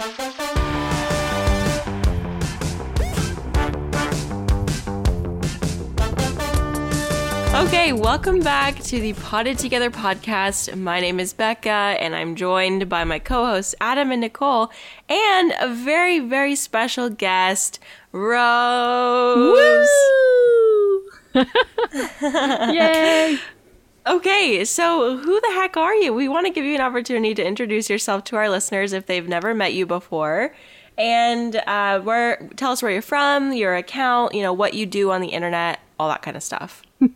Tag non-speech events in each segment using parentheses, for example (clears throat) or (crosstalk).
Okay, welcome back to the Potted Together podcast. My name is Becca, and I'm joined by my co hosts, Adam and Nicole, and a very, very special guest, Rose. (laughs) Yay! Okay, so who the heck are you? We want to give you an opportunity to introduce yourself to our listeners if they've never met you before. And uh, where tell us where you're from, your account, you know, what you do on the internet, all that kind of stuff. (laughs)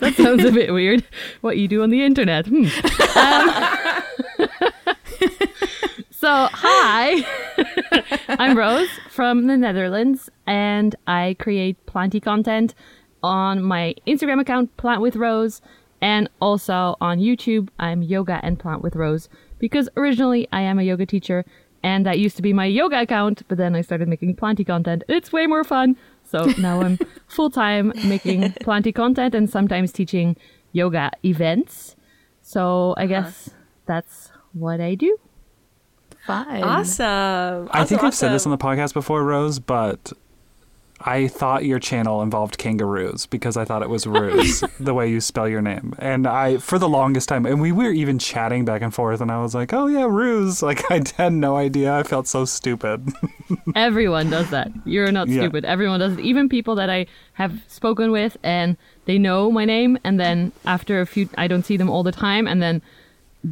That sounds a bit weird. What you do on the internet. Hmm. (laughs) Um, (laughs) so, hi. I'm Rose from the Netherlands, and I create planty content on my Instagram account, Plant with Rose, and also on YouTube. I'm Yoga and Plant with Rose because originally I am a yoga teacher, and that used to be my yoga account, but then I started making planty content. It's way more fun. So now I'm (laughs) full time making planty content and sometimes teaching yoga events. So I uh-huh. guess that's what I do. Fun. Awesome. I think Awesome, I've said this on the podcast before, Rose, but I thought your channel involved kangaroos because I thought it was ruse, (laughs) the way you spell your name. And I, for the longest time, and we were even chatting back and forth, and I was like, oh yeah, ruse. (laughs) Like I had no idea. I felt so stupid. (laughs) Everyone does that. You're not Yeah. stupid. Everyone does it. Even people that I have spoken with and they know my name and then after a few I don't see them all the time and then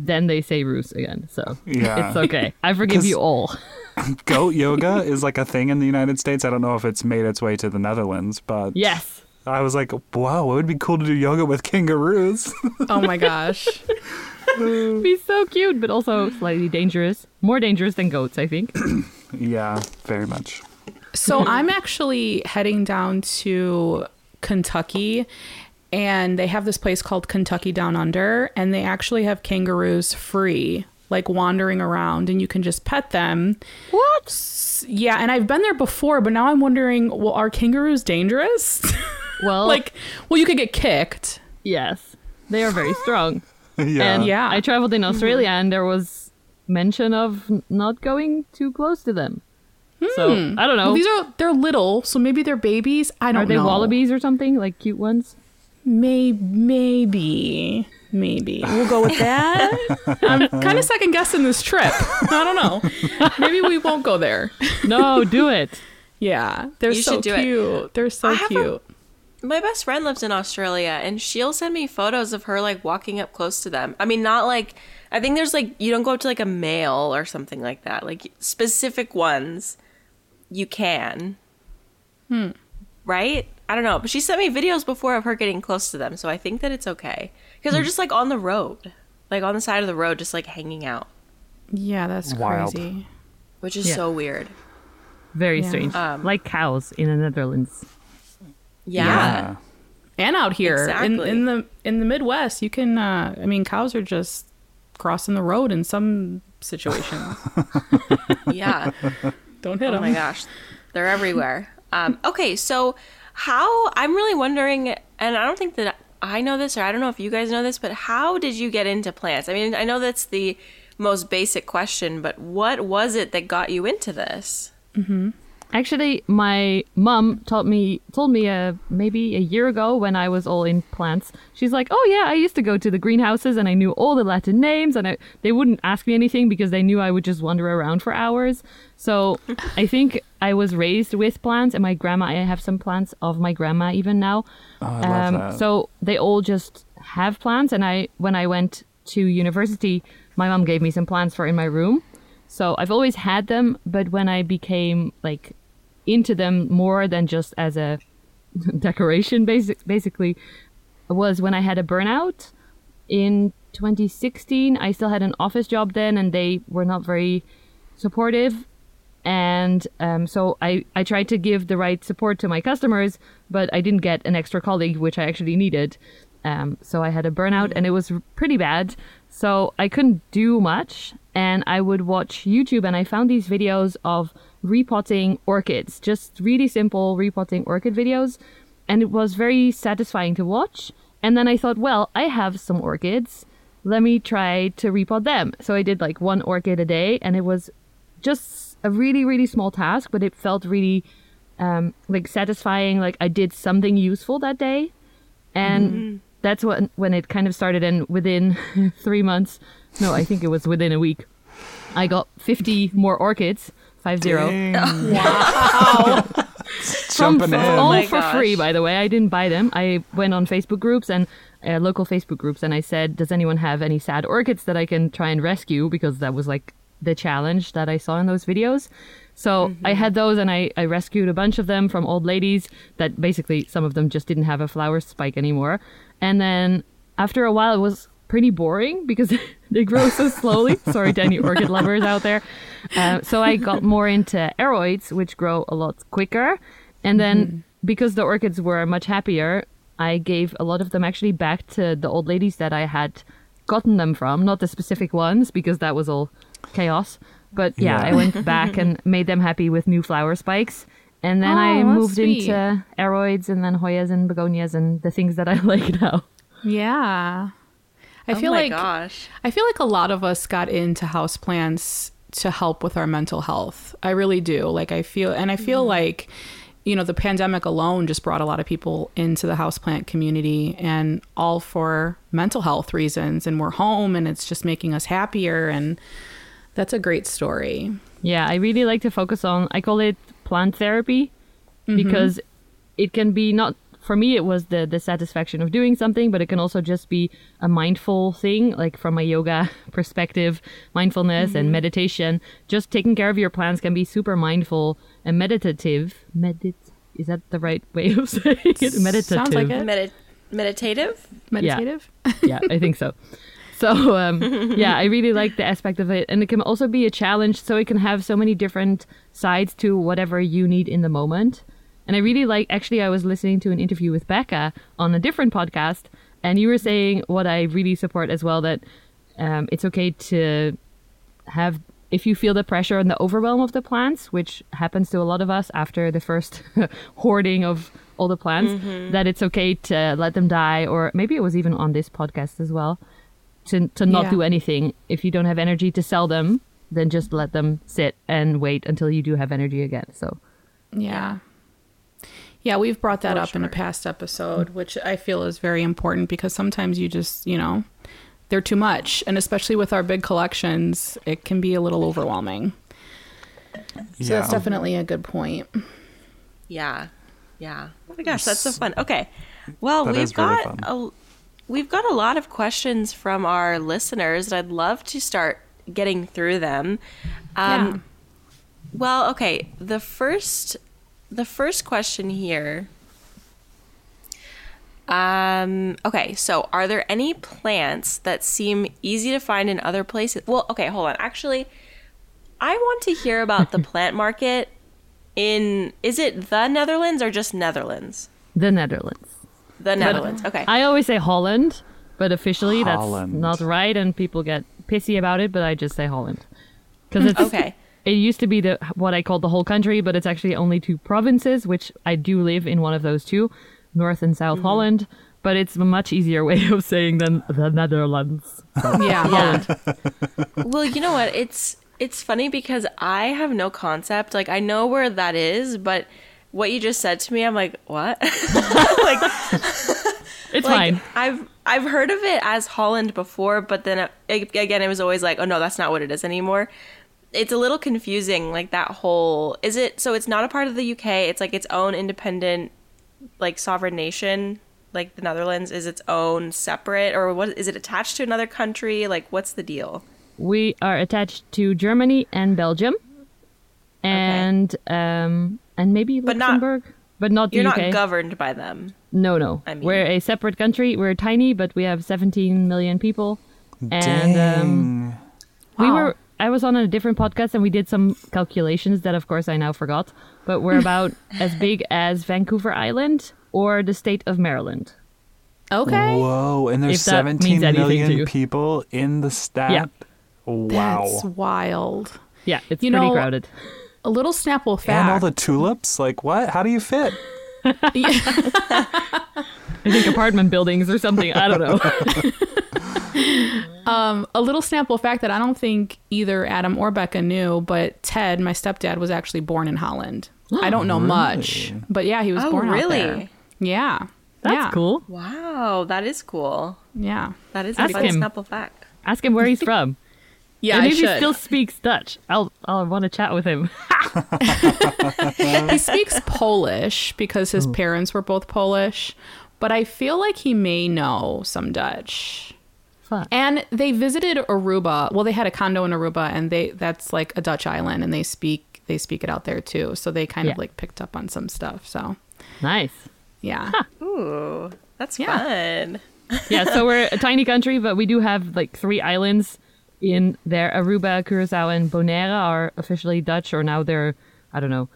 then they say Roos again. So Yeah. it's okay. I forgive you all. (laughs) Goat yoga is like a thing in the United States. I don't know if it's made its way to the Netherlands, but Yes. I was like, wow, it would be cool to do yoga with kangaroos. (laughs) Oh my gosh. (laughs) Be so cute, but also slightly dangerous. More dangerous than goats, I think. (clears throat) yeah, very much. So I'm actually heading down to Kentucky and they have this place called Kentucky Down Under and they actually have kangaroos free like wandering around and you can just pet them. What? Yeah, and I've been there before, but now I'm wondering, well, are kangaroos dangerous? (laughs) Well, like, well, you could get kicked. yes. They are very strong. (laughs) Yeah. And Yeah. I traveled in Australia and there was mention of not going too close to them. So, hmm. I don't know. Well, these are they're little, so maybe they're babies. I don't know. Are they know. wallabies or something? Like cute ones? Maybe, maybe, maybe. We'll go with that. (laughs) I'm kind of second guessing this trip. I don't know. Maybe we won't go there. (laughs) No, do it. Yeah, they're You so should do it. cute. They're so I have a- cute. My best friend lives in Australia and she'll send me photos of her like walking up close to them. I mean, not like I think there's like you don't go up to like a male or something like that. Like specific ones you can. Hmm. Right? I don't know. But she sent me videos before of her getting close to them, so I think that it's okay. Because they're just like on the road. Like on the side of the road, just like hanging out. Yeah, that's Wild. crazy. Which is Yeah. so weird. Very Yeah. strange. Um, like cows in the Netherlands. Yeah. yeah. And out here Exactly. in in the in the Midwest, you can. Uh, I mean, cows are just crossing the road in some situations. (laughs) Yeah. Don't hit Oh them. my gosh, they're everywhere. Um, okay, so how I'm really wondering, and I don't think that I know this, or I don't know if you guys know this, but how did you get into plants? I mean, I know that's the most basic question, but what was it that got you into this? Mm-hmm. Actually, my mom taught me told me uh, maybe a year ago when I was all in plants. She's like, "Oh yeah, I used to go to the greenhouses and I knew all the Latin names, and I, they wouldn't ask me anything because they knew I would just wander around for hours." So I (laughs) think I was raised with plants, and my grandma. I have some plants of my grandma even now. Oh, I love that. Um, So they all just have plants, and I when I went to university, my mom gave me some plants for in my room. So I've always had them, but when I became like into them more than just as a (laughs) decoration, basic basically, was when I had a burnout in 2016. I still had an office job then, and they were not very supportive. And um, so I, I tried to give the right support to my customers, but I didn't get an extra colleague, which I actually needed. Um, so I had a burnout, and it was pretty bad. So I couldn't do much, and I would watch YouTube, and I found these videos of repotting orchids, just really simple repotting orchid videos, and it was very satisfying to watch. And then I thought, well, I have some orchids. Let me try to repot them. So I did like one orchid a day, and it was just a really, really small task, but it felt really um, like satisfying. Like I did something useful that day, and that's when when it kind of started. And within (laughs) three months, no, I think it was within a week, I got fifty more orchids, five zero. (laughs) wow (laughs) from Jumping in. all my for gosh. free by the way i didn't buy them i went on facebook groups and uh, local facebook groups and i said does anyone have any sad orchids that i can try and rescue because that was like the challenge that i saw in those videos so i had those and I, I rescued a bunch of them from old ladies that basically some of them just didn't have a flower spike anymore. And then after a while it was pretty boring because (laughs) they grow so slowly. (laughs) Sorry to any orchid lovers out there. Uh, so i got more into aroids which grow a lot quicker. And then because the orchids were much happier, I gave a lot of them actually back to the old ladies that I had gotten them from, not the specific ones because that was all chaos. But yeah, Yeah. I went (laughs) back and made them happy with new flower spikes. And then Oh, I moved sweet. into aroids and then Hoyas and begonias and the things that I (laughs) like now. Yeah. I oh feel my like gosh. I feel like a lot of us got into houseplants to help with our mental health. I really do. Like I feel and I feel mm. like you know, the pandemic alone just brought a lot of people into the houseplant community and all for mental health reasons and we're home and it's just making us happier and that's a great story. Yeah, I really like to focus on, I call it plant therapy mm-hmm. because it can be not, for me, it was the, the satisfaction of doing something, but it can also just be a mindful thing, like from a yoga (laughs) perspective, mindfulness and mm-hmm. meditation. Just taking care of your plants can be super mindful and meditative. Medit is that the right way of (laughs) saying it? Meditative. Sounds like it. Medi- meditative? Meditative. yeah, I think so. (laughs) So um, yeah, I really like the aspect of it, and it can also be a challenge. So it can have so many different sides to whatever you need in the moment. And I really like. Actually, I was listening to an interview with Becca on a different podcast, and you were saying what I really support as well that um, it's okay to have if you feel the pressure and the overwhelm of the plants, which happens to a lot of us after the first (laughs) hoarding of all the plants, that it's okay to let them die, or maybe it was even on this podcast as well, to to not Yeah. do anything. If you don't have energy to sell them, then just let them sit and wait until you do have energy again. So Yeah. Yeah, we've brought that For up in a past episode, which I feel is very important because sometimes you just, you know, they're too much. And especially with our big collections, it can be a little overwhelming. Yeah. So that's definitely a good point. Yeah. Yeah. Oh my gosh, that's so fun. Okay. Well, That we've is got a we've got a lot of questions from our listeners, and I'd love to start getting through them. Um, Yeah. Well, okay. The first the first question here. Um, okay, so are there any plants that seem easy to find in other places? Well, okay, hold on. Actually, I want to hear about the (laughs) plant market in is it the Netherlands or just Netherlands? the Netherlands. The Netherlands. Okay. I always say Holland, but officially Holland. that's not right, and people get pissy about it. But I just say Holland because hmm. it's Okay. It used to be the what I call the whole country, but it's actually only two provinces, which I do live in one of those two, North and South mm-hmm. Holland. But it's a much easier way of saying than the Netherlands. (laughs) Yeah. (laughs) Yeah. well, you know what? It's it's funny because I have no concept. Like I know where that is, but what you just said to me, I'm like, what? (laughs) like, It's like fine. I've I've heard of it as Holland before, but then uh, again, it was always like, oh no, that's not what it is anymore. It's a little confusing, like that whole. Is it so? It's not a part of the UK. It's like its own independent, like sovereign nation. Like the Netherlands is its own separate, or what? Is it attached to another country? Like, what's the deal? We are attached to Germany and Belgium, and um, and maybe But not- Luxembourg, but not the You're UK. not governed by them. No, no. I mean- we're a separate country. We're tiny, but we have 17 million people, And um, Dang. we Wow. were I was on a different podcast and we did some calculations that of course I now forgot, but we're about (laughs) as big as Vancouver Island or the state of Maryland. Okay. Whoa, and there's If that means 17 anything to million you. people in the stat. Yeah. Wow. That's wild. Yeah, it's You pretty know, crowded. A little Snapple fact. and all the tulips? Like what? How do you fit? (laughs) I think apartment buildings or something. I don't know. (laughs) Um, a little Snapple fact that I don't think either Adam or Becca knew, but Ted, my stepdad, was actually born in Holland. I don't know much, but yeah, he was Oh, born out really? there. Yeah. That's yeah. cool. Wow, that is cool. Yeah. That is a Ask fun him. Snapple fact. Ask him where he's (laughs) from. Yeah, and I if he still speaks Dutch, I'll I'll want to chat with him. (laughs) he speaks Polish because his hmm. parents were both Polish, but I feel like he may know some Dutch. Fun. And they visited Aruba. Well, they had a condo in Aruba, and they that's like a Dutch island, and they speak they speak it out there too. So they kind of like picked up on some stuff. So Nice. yeah, Ooh, that's Yeah. fun. Yeah, so (laughs) we're a tiny country, but we do have like three islands in there. Aruba, Curacao, and Bonaire are officially Dutch, or now they're I don't know.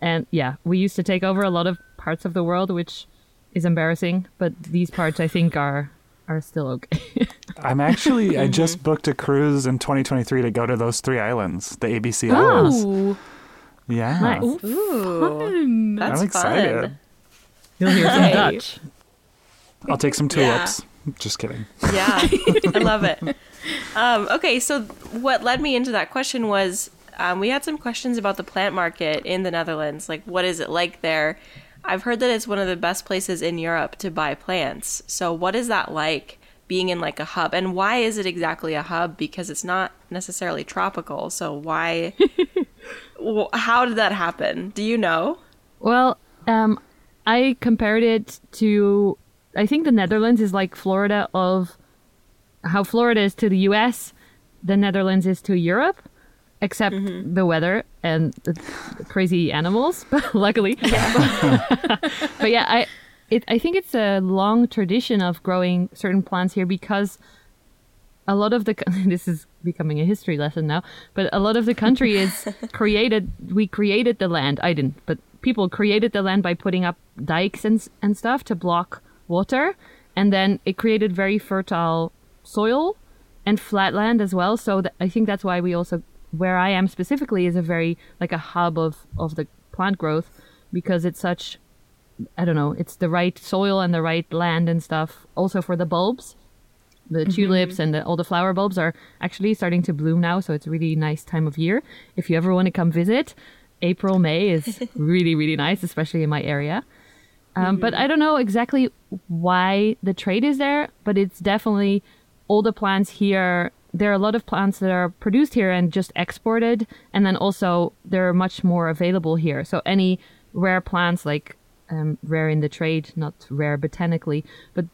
And yeah, we used to take over a lot of parts of the world, which is embarrassing. But these parts, I think, are are still okay. (laughs) I'm actually I Mm-hmm. just booked a cruise in 2023 to go to those three islands, the ABC Islands. Ooh, Yeah. Nice. Ooh, that's I'm excited. fun. You'll hear some Dutch. I'll take some Yeah. tulips. Just kidding. Yeah, I love it. (laughs) Um, okay, so what led me into that question was um, we had some questions about the plant market in the Netherlands. Like, what is it like there? I've heard that it's one of the best places in Europe to buy plants. So, what is that like being in like a hub? And why is it exactly a hub? Because it's not necessarily tropical. So, why? (laughs) how did that happen? Do you know? Well, um, I compared it to. I think the Netherlands is like Florida of how Florida is to the U.S. The Netherlands is to Europe, except mm-hmm. the weather and the crazy animals. (laughs) But luckily, (laughs) but yeah, I. It, I think it's a long tradition of growing certain plants here because a lot of the (laughs) this is becoming a history lesson now but a lot of the country is created we created the land i didn't but people created the land by putting up dikes and, and stuff to block water and then it created very fertile soil and flat land as well. So th- i think that's why we also where i am specifically is a very like a hub of of the plant growth because it's such i don't know it's the right soil and the right land and stuff. Also for the bulbs the tulips and the, all the flower bulbs are actually starting to bloom now. So it's a really nice time of year. If you ever want to come visit april may is (laughs) really really nice especially in my area. Um, but i don't know exactly why the trade is there but it's definitely all the plants here there are a lot of plants that are produced here and just exported and then also they're much more available here so any rare plants like um, rare in the trade not rare botanically but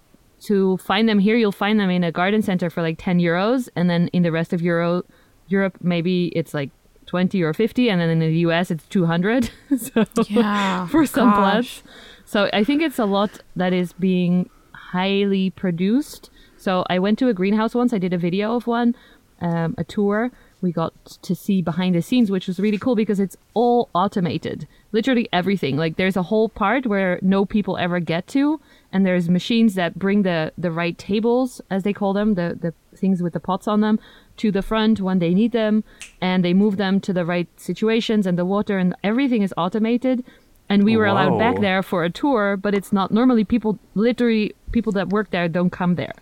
to find them here, you'll find them in a garden center for like 10 euros. And then in the rest of Euro, Europe, maybe it's like 20 or 50. And then in the US, it's 200. (laughs) so Yeah, for some gosh. plants. So I think it's a lot that is being highly produced. So I went to a greenhouse once. I did a video of one, um, a tour. We got to see behind the scenes, which was really cool because it's all automated. Literally everything. Like there's a whole part where no people ever get to, and there's machines that bring the the right tables, as they call them, the the things with the pots on them, to the front when they need them, and they move them to the right situations and the water and everything is automated. And we were allowed back there for a tour, but it's not normally people. Literally, people that work there don't come there.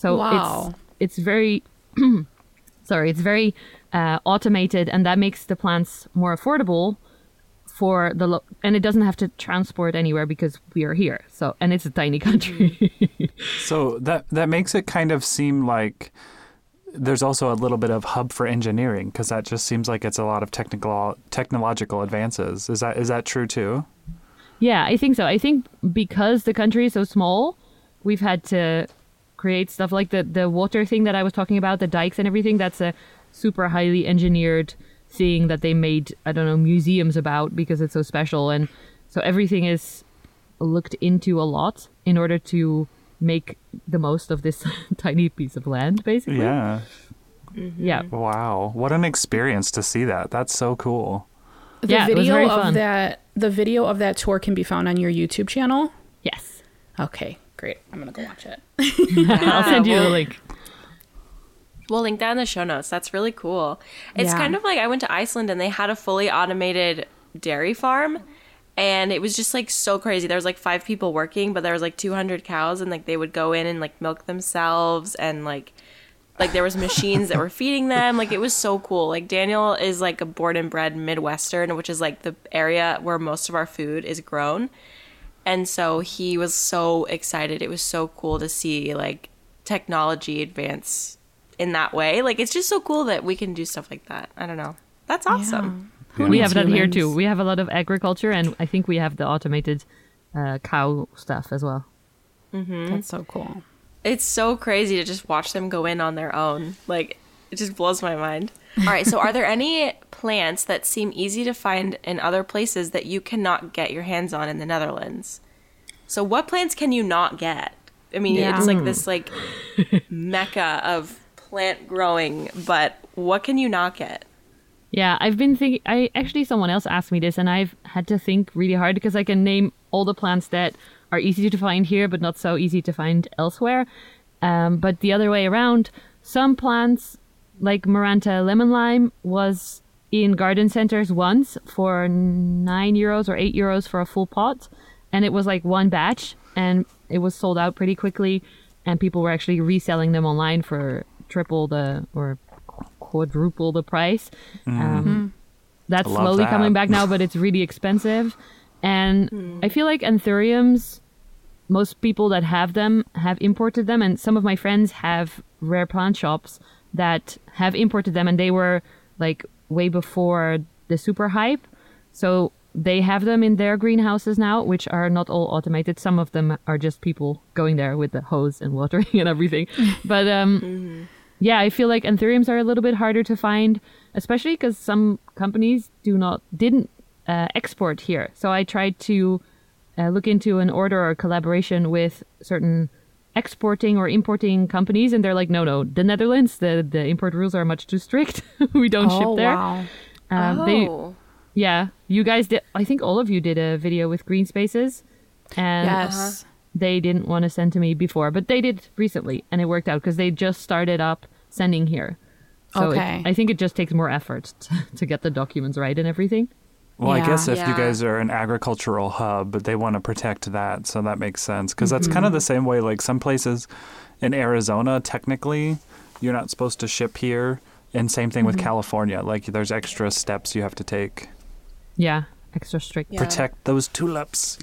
So Wow. it's it's very (clears throat) sorry, it's very uh, automated, and that makes the plants more affordable for the lo- and it doesn't have to transport anywhere because we are here. So and it's a tiny country. (laughs) So that that makes it kind of seem like there's also a little bit of hub for engineering because that just seems like it's a lot of technical technological advances. Is that is that true too? Yeah, I think so. I think because the country is so small, we've had to create stuff like the the water thing that I was talking about, the dikes and everything. That's a super highly engineered thing that they made. I don't know museums about because it's so special, and so everything is looked into a lot in order to make the most of this (laughs) tiny piece of land, basically. Yeah. Yeah. Mm-hmm. Wow. What an experience to see that. That's so cool. The Yeah, video of that the video of that tour can be found on your YouTube channel. Yes. Okay, great. I'm gonna go watch it. (laughs) (laughs) I'll send you the link. We'll link that in the show notes. That's really cool. It's Yeah. kind of like I went to Iceland and they had a fully automated dairy farm. And it was just like so crazy. There was like five people working, but there was like 200 cows, and like they would go in and like milk themselves, and like like there was machines that were feeding them. Like it was so cool. Like Daniel is like a born and bred Midwestern, which is like the area where most of our food is grown. And so he was so excited. It was so cool to see like technology advance in that way. Like it's just so cool that we can do stuff like that. I don't know. That's awesome. Who we needs have that here too. We have a lot of agriculture, and I think we have the automated uh, cow stuff as well. Mm-hmm. That's so cool. It's so crazy to just watch them go in on their own. Like it just blows my mind. All right, so are there any plants that seem easy to find in other places that you cannot get your hands on in the Netherlands? So what plants can you not get? I mean, Yeah. it's like this like (laughs) mecca of plant growing, but what can you not get? Yeah, I've been thinking. I actually someone else asked me this, and I've had to think really hard because I can name all the plants that are easy to find here, but not so easy to find elsewhere. Um, but the other way around, some plants like Maranta lemon lime was in garden centers once for nine euros or eight euros for a full pot, and it was like one batch, and it was sold out pretty quickly, and people were actually reselling them online for triple the or quadruple the price. Mm-hmm. Um, hmm. that's slowly that. coming back now, (laughs) but it's really expensive. And hmm. I feel like anthuriums, most people that have them have imported them, and some of my friends have rare plant shops that have imported them, and they were like way before the super hype. So they have them in their greenhouses now, which are not all automated. Some of them are just people going there with the hose and watering (laughs) and everything. But um, yeah, I feel like anthuriums are a little bit harder to find, especially because some companies do not didn't uh, export here. So I tried to uh, look into an order or collaboration with certain exporting or importing companies, and they're like, no, no, the Netherlands, the the import rules are much too strict. (laughs) we don't oh ship there. wow. Um, they- oh. yeah, you guys did. I think all of you did a video with green spaces, and Yes. they didn't want to send to me before, but they did recently, and it worked out because they just started up sending here. So it- Okay. I think it just takes more effort to, (laughs) to get the documents right and everything. Well, I guess if you guys are an agricultural hub, they want to protect that, so that makes sense. Because that's kind of mm-hmm. the same way, like some places in Arizona, technically, you're not supposed to ship here, and same thing with mm-hmm. California. Like, there's extra steps you have to take. Yeah, extra strict. Yeah. Protect those tulips.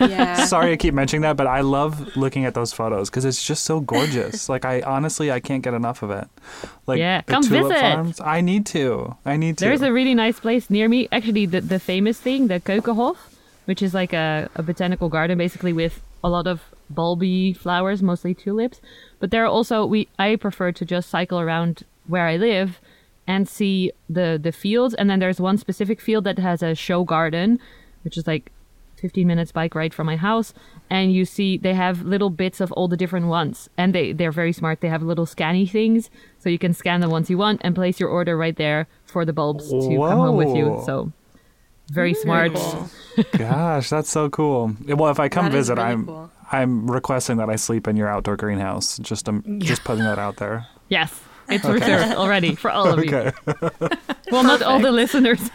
Yeah. (laughs) Sorry, I keep mentioning that, but I love looking at those photos because it's just so gorgeous. like, I honestly, I can't get enough of it. Like, Yeah, the come tulip visit. farms. I need to. I need to. There's a really nice place near me. Actually, the, the famous thing, the Keukenhof, which is like a, a botanical garden basically with a lot of bulby flowers, mostly tulips. But there are also we I prefer to just cycle around where I live and see the the fields. And then there's one specific field that has a show garden, which is like 15 minutes bike ride from my house and you see they have little bits of all the different ones and they they're very smart they have little scanny things so you can scan the ones you want and place your order right there for the bulbs to come home with you so very smart (laughs) Gosh, that's so cool. Well, if I come That is visit, really I'm cool. I'm requesting that I sleep in your outdoor greenhouse. Just um, just putting that out there. (laughs) yes it's reserved already (laughs) for all of you Okay. (laughs) well not all the listeners (laughs)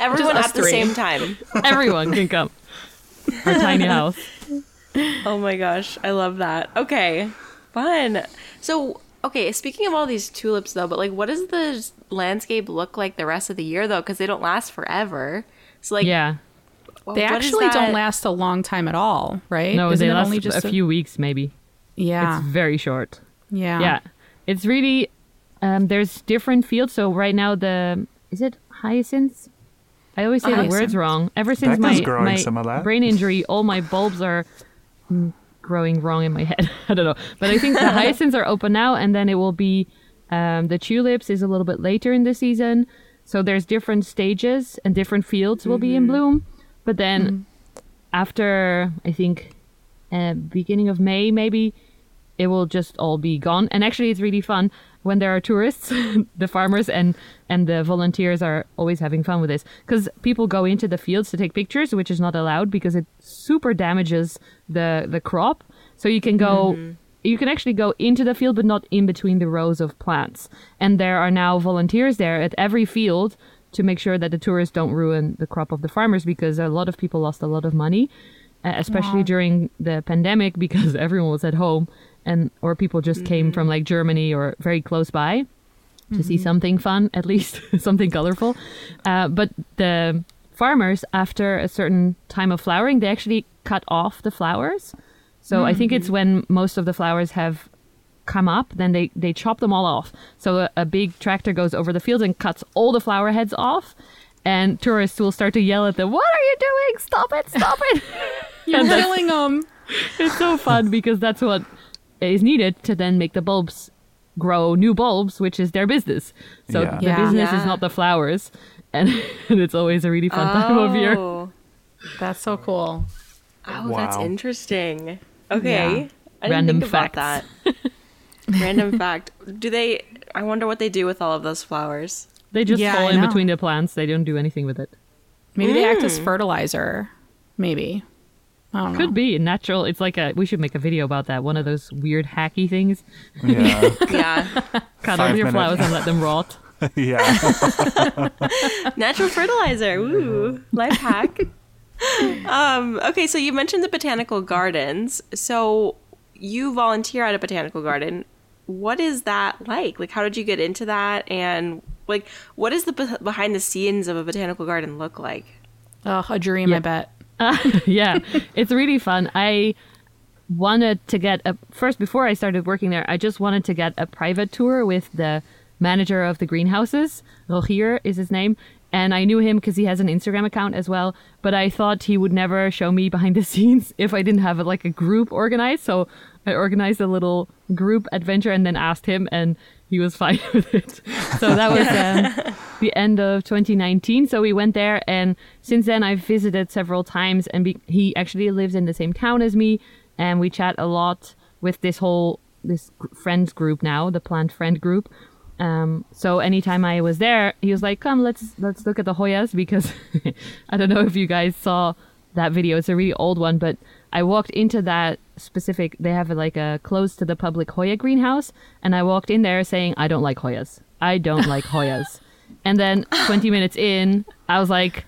Everyone us at the same time. everyone can come our tiny house Oh my gosh, I love that. Okay, fun. So, okay, speaking of all these tulips though, but like, what does the landscape look like the rest of the year though? Because they don't last forever. So, like, yeah wh- They what is actually don't last a long time at all, right? no Isn't they last only just a few weeks maybe Yeah. it's very short yeah. yeah. It's really um, there's different fields. So right now the is it hyacinths? I always say the words wrong. Ever since Becca's my, my some of that. brain injury all my bulbs are mm, growing wrong in my head. (laughs) I don't know. But i think the (laughs) hyacinths are open now and then it will be um, the tulips is a little bit later in the season. So there's different stages and different fields will be in bloom. But then after i think uh, beginning of May, maybe it will just all be gone. And actually, it's really fun when there are tourists. (laughs) the farmers and and the volunteers are always having fun with this because people go into the fields to take pictures, which is not allowed because it super damages the the crop. So you can go. Mm-hmm. You can actually go into the field, but not in between the rows of plants. And there are now volunteers there at every field to make sure that the tourists don't ruin the crop of the farmers because a lot of people lost a lot of money, especially during the pandemic because (laughs) everyone was at home and or people just came from mm-hmm. like Germany or very close by to see mm-hmm. something fun, at least (laughs) something colorful. Uh, but the farmers, after a certain time of flowering, they actually cut off the flowers. So I think it's mm-hmm. when most of the flowers have come up, then they, they chop them all off. So a, a big tractor goes over the fields and cuts all the flower heads off. And tourists will start to yell at them, What are you doing? Stop it! Stop it! (laughs) You're (laughs) killing them. it's so fun because that's what is needed to then make the bulbs grow new bulbs, which is their business. So Yeah. the Yeah. business is not the flowers, and, (laughs) and it's always a really fun time of year. Oh. That's so cool. Oh, that's interesting. Okay. Yeah. I didn't Random think about that. (laughs) Random fact. Do they I wonder what they do with all of those flowers. They just Yeah, fall I in know. between the plants. They don't do anything with it. Maybe they act as Mm. fertilizer. Maybe. I know. Could be natural. It's like a. We should make a video about that. One of those weird hacky things. Yeah. (laughs) Yeah. Cut Five off your minute- flowers and let them rot. (laughs) yeah. (laughs) Natural fertilizer. Ooh, life hack. um, okay, so you mentioned the botanical gardens. So you volunteer at a botanical garden. What is that like? Like, how did you get into that? And like, what is the be- behind the scenes of a botanical garden look like? Oh, a dream, I bet. (laughs) yeah, it's really fun. I wanted to get a first before I started working there. I just wanted to get a private tour with the manager of the greenhouses. Rogier is his name, and I knew him because he has an Instagram account as well. But I thought he would never show me behind the (laughs) scenes if I didn't have like a group organized. So I organized a little group adventure and then asked him, and he was (laughs) fine with it. So that was. Um, the end of 2019. So we went there, and since then I've visited several times. And be- he actually lives in the same town as me, and we chat a lot with this whole this friends group now, the plant friend group. Um, so anytime I was there, he was like, "Come, let's let's look at the Hoyas," (laughs) because I don't know if you guys saw that video. It's a really old one, but I walked into that specific. They have like a closed to the public Hoya greenhouse, and I walked in there saying, "I don't like Hoyas. I don't like (laughs) Hoyas." And then 20 (laughs) minutes in, I was like,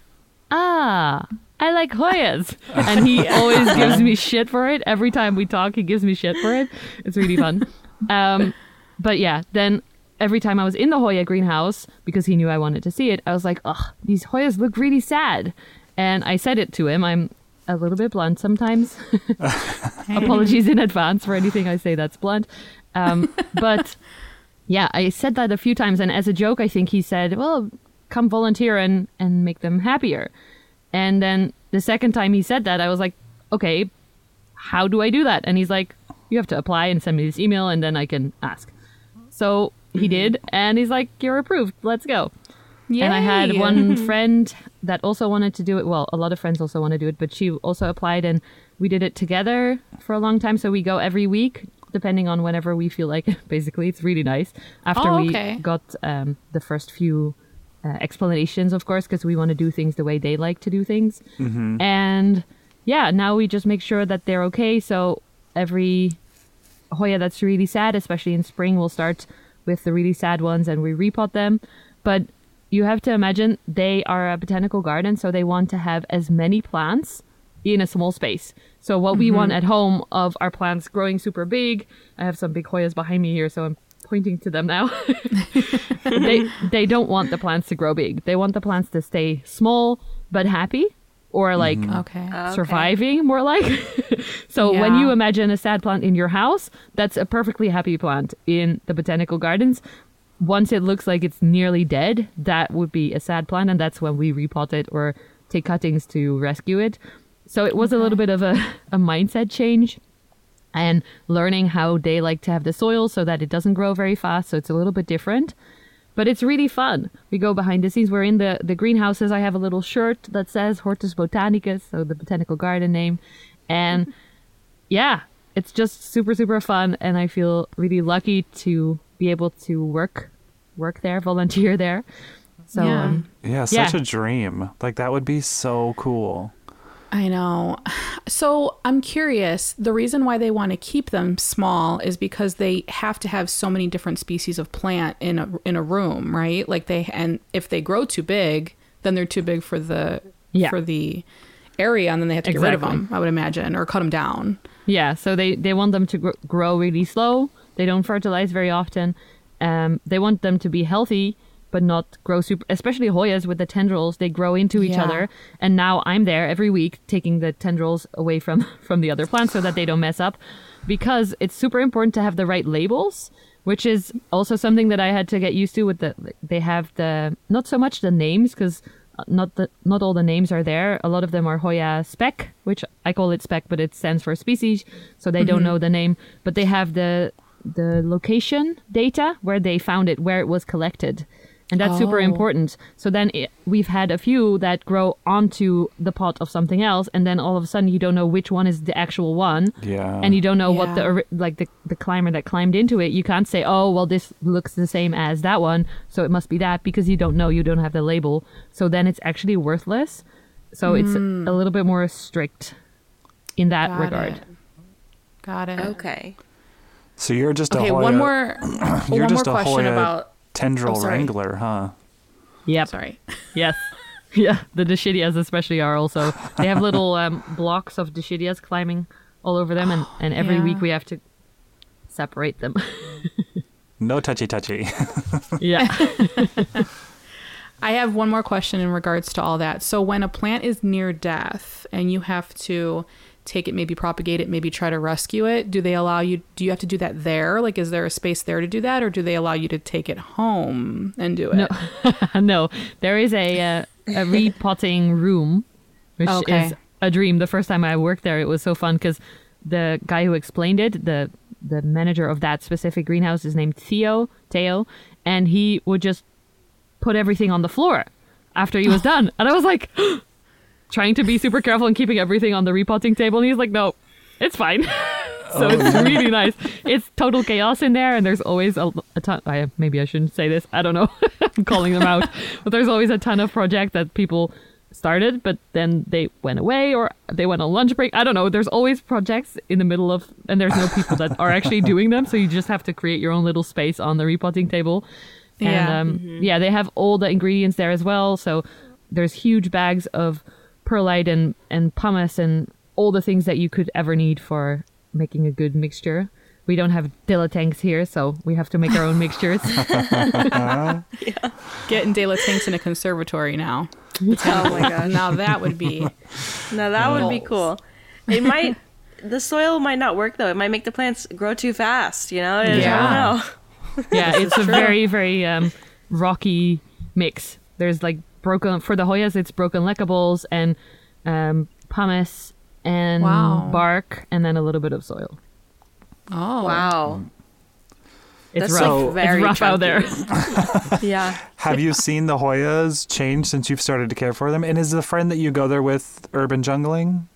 ah, I like Hoyas. (laughs) And he always gives me shit for it. Every time we talk, he gives me shit for it. It's really fun. Um, but yeah, then every time I was in the Hoya greenhouse, because he knew I wanted to see it, I was like, ugh, these Hoyas look really sad. And I said it to him. I'm a little bit blunt sometimes. (laughs) Apologies in advance for anything I say that's blunt. Um, but yeah, I said that a few times, and as a joke, I think he said, "Well, come volunteer and and make them happier." And then the second time he said that, I was like, "Okay, how do I do that?" And he's like, "You have to apply and send me this email, and then I can ask." So he mm-hmm. did, and he's like, "You're approved. Let's go." And I had one (laughs) friend that also wanted to do it. Well, a lot of friends also want to do it, but she also applied and we did it together for a long time. So we go every week, depending on whenever we feel like it. (laughs) Basically, it's really nice. After Oh, we got um, the first few uh, explanations, of course, because we want to do things the way they like to do things. And yeah, now we just make sure that they're okay. So every Hoya that's really sad, especially in spring, we'll start with the really sad ones and we repot them. But you have to imagine they are a botanical garden, so they want to have as many plants in a small space. So what we want mm-hmm. at home of our plants growing super big. I have some big Hoyas behind me here, so I'm pointing to them now. (laughs) they they don't want the plants to grow big. They want the plants to stay small but happy or like mm-hmm. Okay. surviving more like (laughs) so when you imagine a sad plant in your house that's a perfectly happy plant in the botanical gardens once it looks like it's nearly dead that would be a sad plant and that's when we repot it or take cuttings to rescue it so it was a little bit of a, (laughs) a mindset change and learning how they like to have the soil so that it doesn't grow very fast so it's a little bit different but it's really fun. We go behind the scenes. We're in the, the greenhouses. I have a little shirt that says Hortus Botanicus, so the botanical garden name. And (laughs) yeah, it's just super super fun, and I feel really lucky to be able to work work there, volunteer there. So Yeah. um, Yeah, such Yeah. a dream. Like that would be so cool. I know. (sighs) So I'm curious. The reason why they want to keep them small is because they have to have so many different species of plant in a in a room, right? Like they and if they grow too big, then they're too big for the Yeah. for the area, and then they have to get rid of them. I would imagine, or cut them down. Yeah, so they, they want them to gr- grow really slow. They don't fertilize very often. Um, they want them to be healthy, but not grow super. Especially Hoyas with the tendrils, they grow into each Yeah. other. And now I'm there every week taking the tendrils away from (laughs) from the other plants so that they don't mess up, because it's super important to have the right labels. Which is also something that I had to get used to. With the they have the not so much the names because uh, not the not all the names are there. A lot of them are Hoya spec, which I call it spec, but it stands for species, so they don't mm-hmm. know the name. But they have the the location data where they found it, where it was collected, and that's super Oh. important. So then it, we've had a few that grow onto the pot of something else, and then all of a sudden you don't know which one is the actual one, Yeah. and you don't know what the like the the climber that climbed into it. You can't say, oh well, this looks the same as that one, so it must be that because you don't know, you don't have the label. So then it's actually worthless. So it's hmm. a little bit more strict in that Got regard. it. Got it. Okay. so you're just Okay. a Hoya one more. (clears throat) You're one just more a question Hoya about. Tendril Oh, wrangler, huh? Yep. Sorry. (laughs) Yes. (laughs) Yeah. The Dischidias especially are also. They have little (laughs) um, blocks of Dischidias climbing all over them, and, and every Yeah. week we have to separate them. No touchy touchy. yeah. I have one more question in regards to all that. So when a plant is near death and you have to take it, maybe propagate it, maybe try to rescue it, do they allow you do you have to do that there? Like is there a space there to do that or do they allow you to take it home and do it? No. (laughs) no, there is a uh, a (laughs) repotting room, which Okay. is a dream. The first time I worked there, it was so fun because the guy who explained it, the the manager of that specific greenhouse, is named Theo Theo, and he would just put everything on the floor after he was (laughs) done, and I was like. Trying to be super careful and keeping everything on the repotting table, and he's like, "No, it's fine." (laughs) so it's really nice. It's total chaos in there, and there's always a, a ton. I, maybe I shouldn't say this. I don't know. (laughs) I'm calling them out, (laughs) but there's always a ton of projects that people started, but then they went away or they went on lunch break. I don't know. There's always projects in the middle of, and there's no people that are actually doing them. So you just have to create your own little space on the repotting table. And Yeah. um, yeah, they have all the ingredients there as well. So there's huge bags of perlite and, and pumice and all the things that you could ever need for making a good mixture. We don't have Dilla tanks here, so we have to make our own mixtures. (laughs) (laughs) Getting De Tanks in a conservatory now. Oh my gosh. (laughs) Now that would be Now that would be cool. It might. The soil might not work though. It might make the plants grow too fast. You know. I Yeah. don't know. yeah, it's a very, very um, rocky mix. There's like broken, for the Hoyas, it's broken leca balls and um, pumice and Wow. bark and then a little bit of soil. Oh Wow. It's That's rough. like very it's rough out there. (laughs) (laughs) yeah. Have you seen the Hoyas change since you've started to care for them? And is the friend that you go there with urban jungling?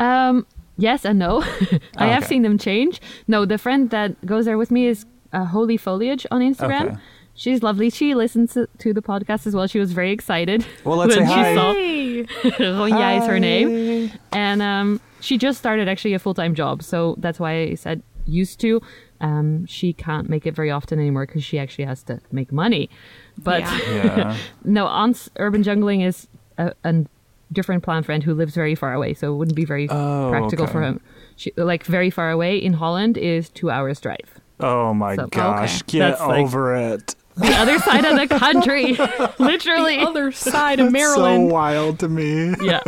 Um, yes and no. (laughs) I have Okay. seen them change. No, the friend that goes there with me is uh, Holy Foliage on Instagram. Okay. She's lovely. She listens to, to the podcast as well. She was very excited Well, let's when say she saw Hey. (laughs) Ronya is her name, and um, she just started actually a full time job. So that's why I said used to. Um, she can't make it very often anymore because she actually has to make money. But Yeah. (laughs) Yeah. no, Aunt's urban jungling is a, a different plant friend who lives very far away, so it wouldn't be very Oh, practical for him. She, like very far away in Holland is two hours drive. Oh my So- gosh. Okay. Get That's like- over it. The other side of the (laughs) country, literally. the other side of Maryland. so wild to me. yeah.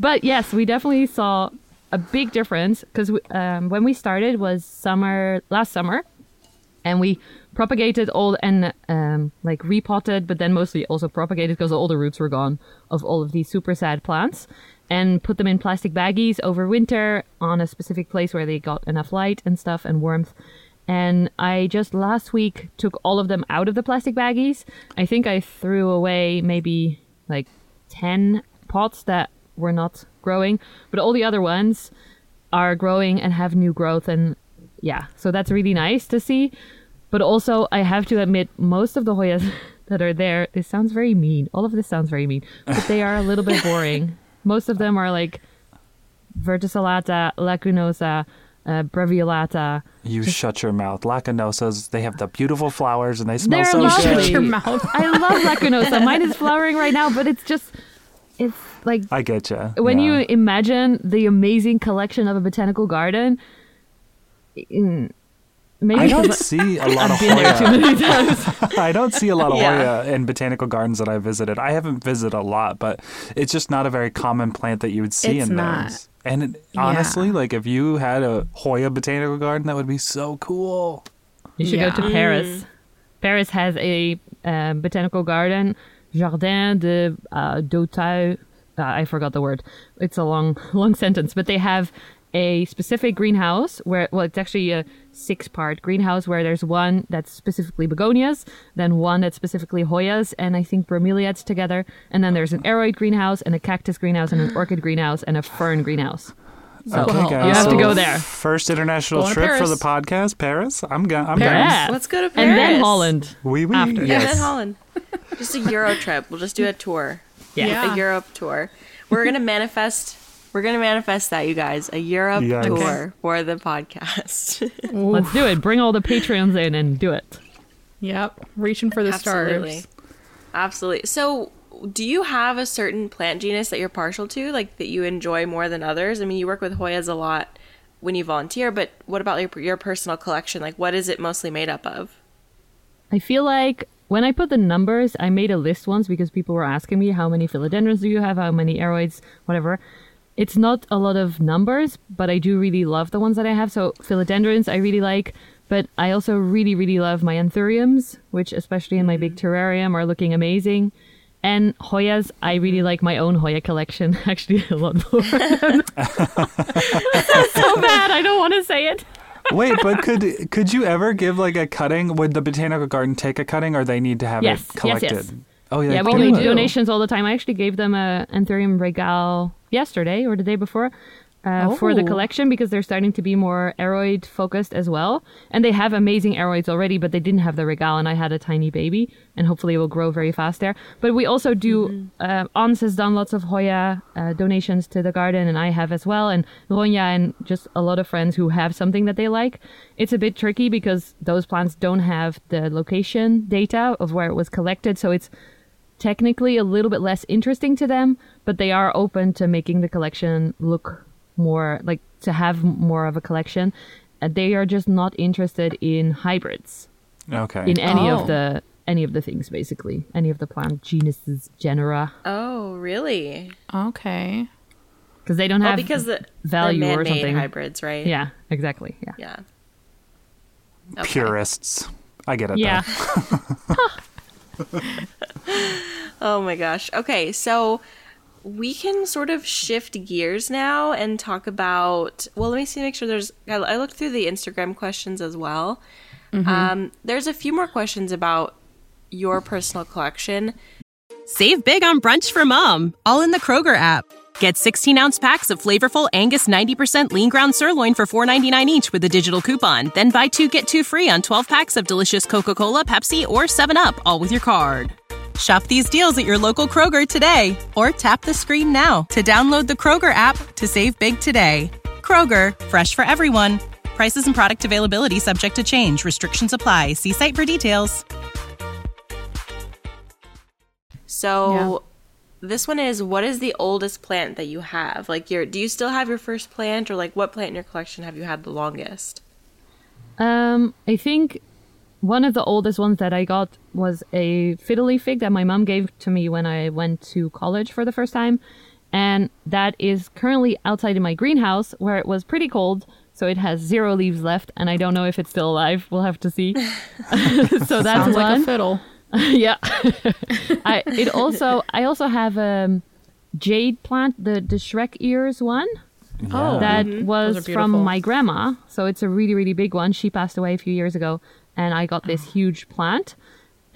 But yes, we definitely saw a big difference because um, when we started was summer last summer, and we propagated all and um, like repotted, but then mostly also propagated because all the roots were gone of all of these super sad plants, and put them in plastic baggies over winter on a specific place where they got enough light and stuff and warmth. And I just last week took all of them out of the plastic baggies. I think I threw away maybe like 10 pots that were not growing, but all the other ones are growing and have new growth and yeah, so that's really nice to see. But also, I have to admit, most of the Hoyas (laughs) that are there, this sounds very mean. All of this sounds very mean, but they are a little bit boring. (laughs) most of them are like verticillata, lacunosa, uh, brevialata. You shut your mouth. Lacunosas, they have the beautiful flowers and they smell They're so lovely. good. Shut your (laughs) mouth. I love lacunosa. Mine is flowering right now, but it's just, it's like I get you. when you imagine the amazing collection of a botanical garden. mm, Maybe I don't see a (laughs) lot of I've been there too Hoya. many times. (laughs) I don't see a lot of Yeah. Hoya in botanical gardens that I visited. I haven't visited a lot, but it's just not a very common plant that you would see It's in not. those. And it, Yeah. honestly, like if you had a Hoya botanical garden, that would be so cool. You should go to Yeah. Paris. Paris has a um, botanical garden, Jardin de uh, d'Auteuil. Uh, I forgot the word. It's a long, (laughs) long sentence, but they have a specific greenhouse where, well, it's actually a six-part greenhouse where there's one that's specifically begonias, then one that's specifically Hoyas, and I think bromeliads together, and then there's an aroid greenhouse and a cactus greenhouse and an orchid greenhouse and a fern greenhouse. okay, Well, guys. you have to go there. First international Going trip for the podcast, Paris. I'm going. I'm Paris. down. Yeah. Let's go to Paris. And then Holland. We Oui, oui. After. Yes. And then Holland. Just a Euro trip. We'll just do a tour. Yeah. Yeah. A Europe tour. We're gonna manifest. We're gonna manifest that, you guys. A Europe Yikes. tour for the podcast. (laughs) Let's do it. Bring all the Patreons in and do it. Yep. Reaching for the Absolutely. stars. Absolutely. So, do you have a certain plant genus that you're partial to, like that you enjoy more than others? I mean, you work with Hoyas a lot when you volunteer, but what about your, your personal collection? Like, what is it mostly made up of? I feel like when I put the numbers, I made a list once because people were asking me how many philodendrons do you have, how many aroids, whatever. It's not a lot of numbers, but I do really love the ones that I have. So philodendrons I really like, but I also really, really love my anthuriums, which especially in my big mm. terrarium are looking amazing. And Hoyas, I really mm. like my own Hoya collection, (laughs) actually a lot more. That's (laughs) (laughs) so bad, I don't want to say it. Wait, but could could you ever give like a cutting? Would the botanical garden take a cutting, or they need to have Yes, it yes, collected? yes. Oh yeah, Yeah, we Oh, do do. donations all the time. I actually gave them a Anthurium regal yesterday or the day before uh, for the Oh. collection because they're starting to be more aroid focused as well. And they have amazing aroids already, but they didn't have the regal, and I had a tiny baby, and hopefully it will grow very fast there. But we also do. Uh, Ons has done lots of Hoya uh, donations to the garden, and I have as well, and Ronja and just a lot of friends who have something that they like. It's a bit tricky because those plants don't have the location data of where it was collected, so it's technically a little bit less interesting to them, but they are open to making the collection look more like to have more of a collection. Uh, they are just not interested in hybrids Okay. in any Oh. of the any of the things basically, any of the plant genuses, genera, Oh, really? Okay. because they don't Well, have because the value or something. hybrids, right? Yeah, exactly. Yeah. Yeah. Okay. Purists. I get it. Yeah. (laughs) (laughs) though. Oh my gosh. Okay, so we can sort of shift gears now and talk about. Well, let me see. Make sure there's. I I looked through the Instagram questions as well. Um, there's a few more questions about your personal collection. Save big on brunch for mom, all in the Kroger app. Get 16 ounce packs of flavorful Angus 90% lean ground sirloin for $4.99 each with a digital coupon. Then buy two get two free on 12 packs of delicious Coca Cola, Pepsi, or 7UP, all with your card. Shop these deals at your local Kroger today or tap the screen now to download the Kroger app to save big today. Kroger, fresh for everyone. Prices and product availability subject to change. Restrictions apply. See site for details. So this one is what is the oldest plant that you have? Like your do you still have your first plant or like what plant in your collection have you had the longest? Um, I think one of the oldest ones that I got was a fiddly fig that my mom gave to me when I went to college for the first time. And that is currently outside in my greenhouse where it was pretty cold. So it has zero leaves left, and I don't know if it's still alive. We'll have to see. (laughs) so that's Sounds like a fiddle. (laughs) yeah. (laughs) I it also I also have um jade plant, the the Shrek ears one Oh, that Those was from my grandma. So it's a really, really big one. She passed away a few years ago, and I got this huge plant.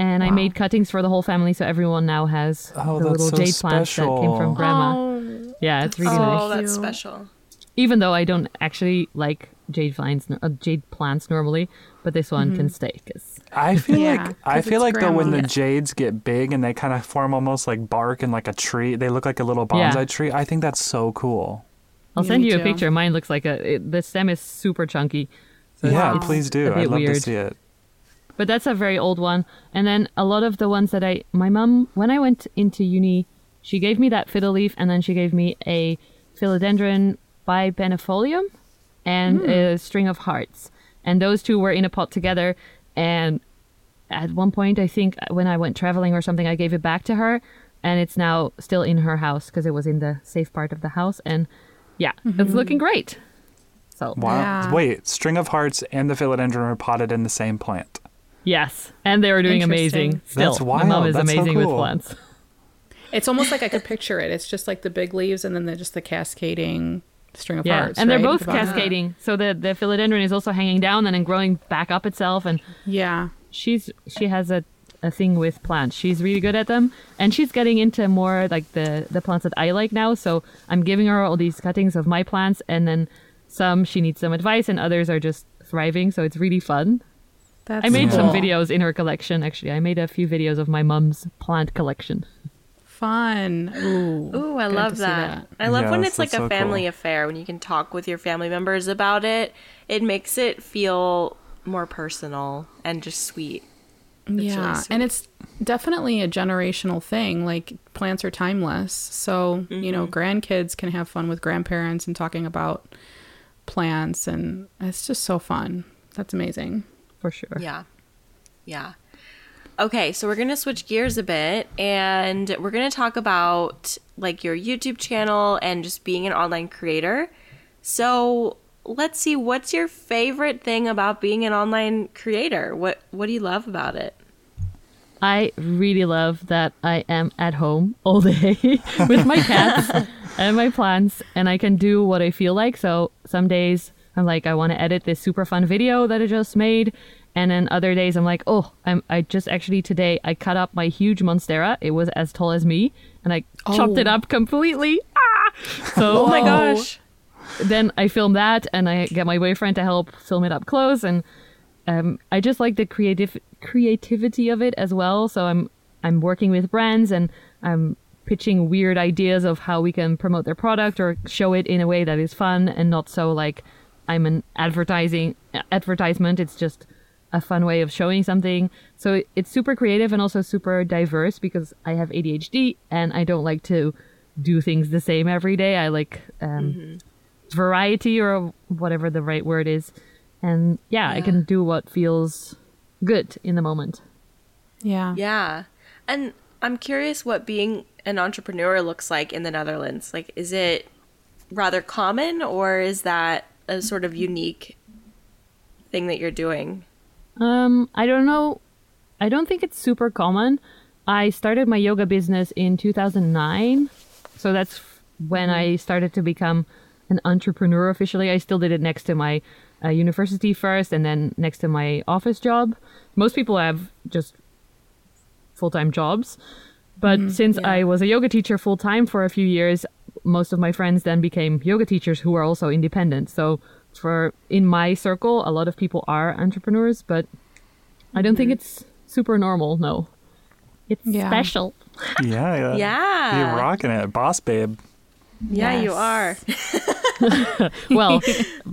And I made cuttings for the whole family, so everyone now has Oh, the little so jade plants that came from grandma. Oh, yeah, it's really oh, nice. that's special. even though I don't actually like jade vines, uh, jade plants normally, but this one can stay because I feel Yeah, like I 'cause feel it's like though when the jades get big and they kind of form almost like bark and like a tree, they look like a little Yeah. bonsai tree. I think that's so cool. I'll Yeah, send me you a picture. Mine looks like a. It, the stem is super chunky. So yeah, it's please do. I'd love to see it. But that's a very old one. And then a lot of the ones that I, my mom, when I went into uni, she gave me that fiddle leaf, and then she gave me a philodendron bipennifolium and a hmm. string of hearts. And those two were in a pot together. And at one point, I think uh, when I went traveling or something, I gave it back to her, and it's now still in her house because it was in the safe part of the house. And yeah, it's mm-hmm. looking great. So Wow. Yeah. Wait, string of hearts and the philodendron are potted in the same plant. Yes, and they were doing amazing. Still, That's my mom wild. is That's so amazing with cool. plants. It's almost like I could picture it. It's just like the big leaves and then the, just the cascading string of Yeah, hearts. and they're right? both At cascading. So the the philodendron is also hanging down and then growing back up itself. And Yeah. she's she has a, a thing with plants. She's really good at them, and she's getting into more like the the plants that I like now. So I'm giving her all these cuttings of my plants, and then some she needs some advice, and others are just thriving. So it's really fun. That's I made some videos in her collection. Actually, I made a few videos of my mom's plant collection. Fun. Ooh. Ooh, I Good love to see that. I love when it's like a so family cool. affair when you can talk with your family members about it. It makes it feel more personal and just sweet. really yeah, sweet. and it's definitely a generational thing. Like plants are timeless, so you know mm-hmm. grandkids can have fun with grandparents and talking about plants, and it's just so fun. That's amazing. For sure. Yeah. Yeah. Okay, so we're going to switch gears a bit and we're going to talk about like your YouTube channel and just being an online creator. So, let's see what's your favorite thing about being an online creator? What what do you love about it? I really love that I am at home all day (laughs) with my cats (laughs) and my plants, and I can do what I feel like. So some days I'm like, I want to edit this super fun video that I just made, and then other days I'm like, oh, I'm I just actually today I cut up my huge monstera. It was as tall as me, and I chopped it Oh. up completely. Ah! So Oh my gosh. then I film that and I get my boyfriend to help film it up close and um, I just like the creative creativity of it as well. So I'm I'm working with brands and I'm pitching weird ideas of how we can promote their product or show it in a way that is fun and not so like I'm an advertising advertisement. It's just a fun way of showing something. So it- it's super creative and also super diverse because I have ADHD and I don't like to do things the same every day. I like um, variety or whatever the right word is. And yeah, I can do what feels good in the moment. Yeah. Yeah. And I'm curious what being an entrepreneur looks like in the Netherlands. Like, is it rather common or is that a sort of unique thing that you're doing? Um, I don't know. I don't think it's super common. I started my yoga business in 2009. So that's when I started to become an entrepreneur officially. I still did it next to my uh, university first and then next to my office job. Most people have just full time jobs. But since I was a yoga teacher full time for a few years, most of my friends then became yoga teachers who are also independent. So for in my circle, a lot of people are entrepreneurs, but I don't think mm-hmm. it's super normal. No, it's Yeah. special. (laughs) Yeah, yeah. Yeah. You're rocking it, boss babe. Yeah, you are. (laughs) Well,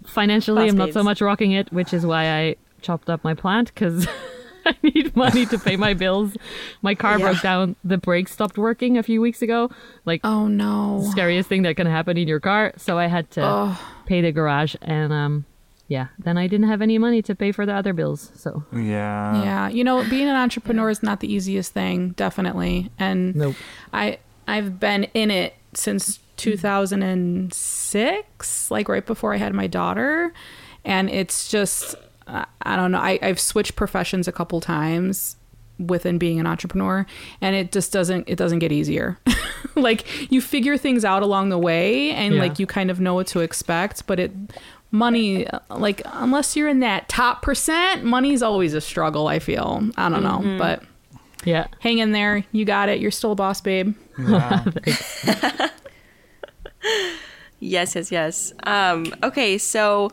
financially, Boss I'm not so much rocking it, which is why I chopped up my plant because (laughs) (laughs) I need money to pay my bills. My car Yeah. broke down. The brakes stopped working a few weeks ago. Like Oh no. scariest thing that can happen in your car. So I had to pay the garage, and um, yeah, then I didn't have any money to pay for the other bills. So Yeah. Yeah, you know, being an entrepreneur is not the easiest thing, definitely. And Nope. I I've been in it since 2006, like right before I had my daughter, and it's just I I don't know. I, I've switched professions a couple times within being an entrepreneur and it just doesn't it doesn't get easier (laughs) like you figure things out along the way and Yeah. like you kind of know what to expect but it money like unless you're in that top percent money's always a struggle i feel i don't know but yeah, hang in there you got it you're still a boss babe Yeah. (laughs) Yes, yes, yes. Um, okay, so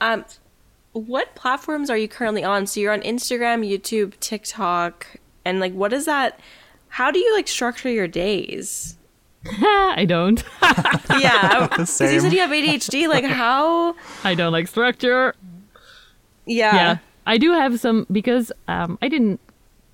um, what platforms are you currently on? So you're on Instagram, YouTube, TikTok, and like, what is that? How do you like structure your days? (laughs) I don't. (laughs) Yeah, (laughs) because you said you have ADHD. Like, how? I don't like structure. Yeah. yeah i do have some because um i didn't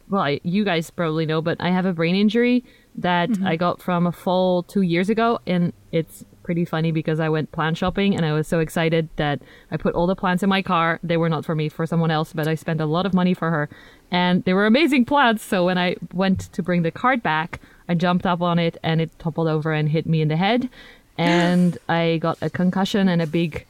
well I, you guys probably know but i have a brain injury that i got from a fall two years ago and it's pretty funny because i went plant shopping and i was so excited that i put all the plants in my car they were not for me for someone else but i spent a lot of money for her and they were amazing plants so when i went to bring the cart back i jumped up on it and it toppled over and hit me in the head (gasps) and i got a concussion and a big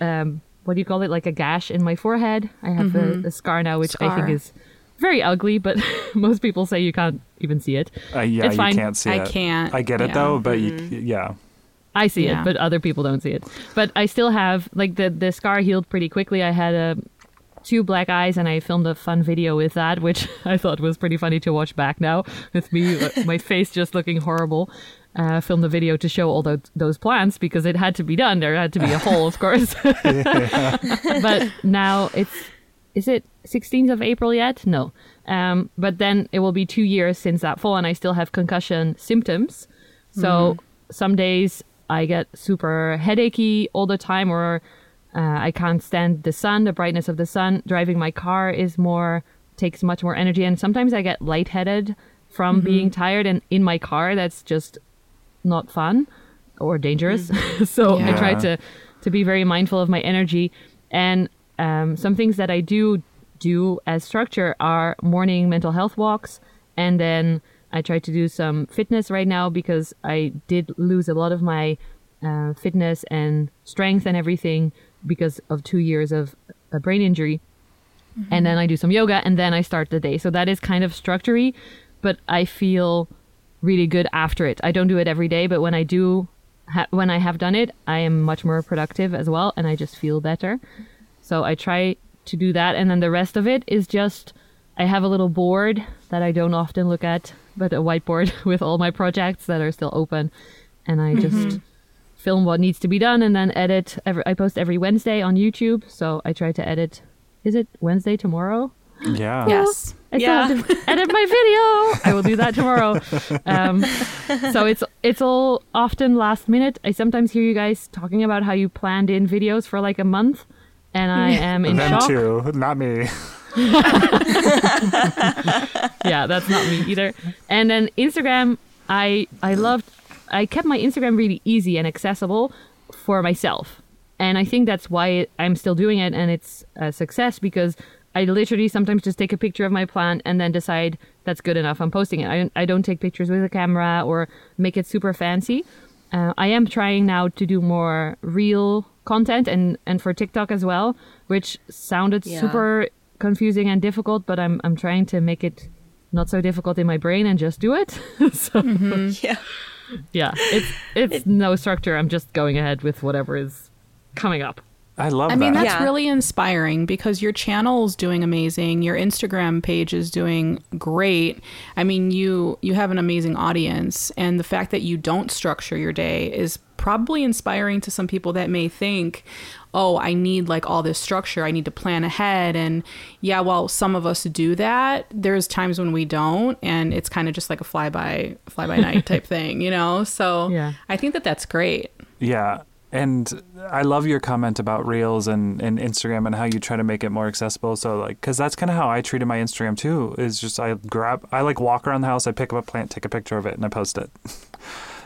um, what do you call it? Like a gash in my forehead. I have a, a scar now, which I think is very ugly, but (laughs) most people say you can't even see it. Uh, yeah, It's you can't see I it. can't, I get it yeah. though, but you, yeah. I see Yeah. it, but other people don't see it. But I still have like the the scar healed pretty quickly. I had a two black eyes and I filmed a fun video with that, which (laughs) I thought was pretty funny to watch back now with me uh, my (laughs) face just looking horrible. Uh, filmed a video to show all those, those plants because it had to be done. There had to be a hole, of course. (laughs) but now it's is it 16th of April yet? No. Um, but then it will be two years since that fall, and I still have concussion symptoms. So some days I get super headachy all the time, or uh, I can't stand the sun, the brightness of the sun. Driving my car is more takes much more energy, and sometimes I get lightheaded from being tired. And in my car, that's just not fun or dangerous. (laughs) so I try to to be very mindful of my energy. And um, some things that I do do as structure are morning mental health walks, and then I try to do some fitness right now because I did lose a lot of my uh, fitness and strength and everything because of two years of a brain injury. And then I do some yoga, and then I start the day. So that is kind of structury, but I feel really good after it. I don't do it every day, but when I do, ha- when I have done it, I am much more productive as well, and I just feel better. So I try to do that, and then the rest of it is just I have a little board that I don't often look at, but a whiteboard (laughs) with all my projects that are still open, and I just film what needs to be done and then edit. Every, I post every Wednesday on YouTube, so I try to edit. Is it Wednesday tomorrow? Yeah. Yes. I still Yeah. have to (laughs) edit my video. I will do that tomorrow. (laughs) Um, so it's it's all often last minute. I sometimes hear you guys talking about how you planned in videos for like a month, and I am in Them shock. too, not me. (laughs) yeah, that's not me either. And then Instagram, I I loved. I kept my Instagram really easy and accessible for myself, and I think that's why I'm still doing it, and it's a success because I literally sometimes just take a picture of my plant and then decide that's good enough. I'm posting it. I I don't take pictures with a camera or make it super fancy. Uh, I am trying now to do more real content and and for TikTok as well, which sounded Yeah. super confusing and difficult, but I'm I'm trying to make it not so difficult in my brain and just do it. (laughs) so mm-hmm. (laughs) Yeah. yeah, it's it's no structure. I'm just going ahead with whatever is coming up. I love I mean, that's Yeah. really inspiring because your channel's doing amazing. Your Instagram page is doing great. I mean, you you have an amazing audience, and the fact that you don't structure your day is probably inspiring to some people that may think, "Oh, I need like all this structure. I need to plan ahead." And yeah, while some of us do that, there's times when we don't, and it's kind of just like a fly by fly by night (laughs) type thing, you know. So Yeah. I think that that's great. Yeah. And I love your comment about Reels and, and Instagram and how you try to make it more accessible. So, like, because that's kind of how I treated my Instagram too. Is just I grab, I like walk around the house, I pick up a plant, take a picture of it, and I post it. (laughs)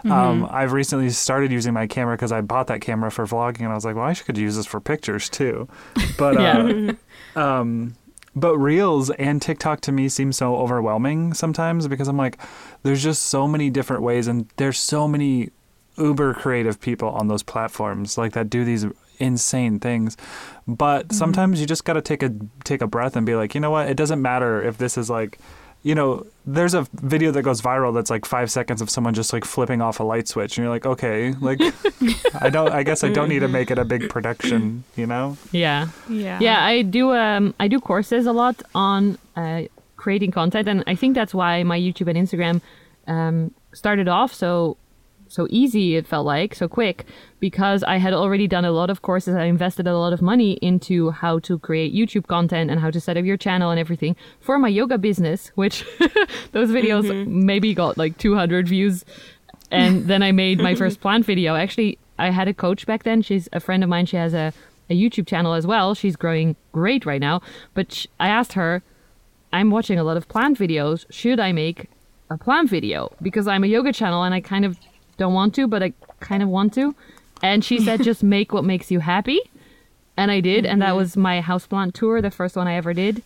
Um, I've recently started using my camera because I bought that camera for vlogging, and I was like, well, I should use this for pictures too. (laughs) But uh, um, but Reels and TikTok to me seem so overwhelming sometimes because I'm like, there's just so many different ways, and there's so many uber creative people on those platforms like that do these insane things. But sometimes you just got to take a take a breath and be like, you know what? It doesn't matter if this is like. You know, there's a video that goes viral that's like five seconds of someone just like flipping off a light switch, and you're like, okay, like, I don't, I guess I don't need to make it a big production, you know? Yeah. Yeah. Yeah, I do. Um, I do courses a lot on uh, creating content, and I think that's why my YouTube and Instagram um, started off so so easy it felt like so quick because i had already done a lot of courses. I invested a lot of money into how to create youtube content and how to set up your channel and everything for my yoga business which (laughs) those videos mm-hmm. maybe got like 200 views. And then i made my first (laughs) plant video. Actually i had a coach back then. She's a friend of mine. She has a, a youtube channel as well. She's growing great right now. But sh- i asked her i'm watching a lot of plant videos. Should i make a plant video? Because I'm a yoga channel and I kind of don't want to, but I kind of want to. And she said, (laughs) just make what makes you happy. And I did. And that was my houseplant tour, the first one I ever did.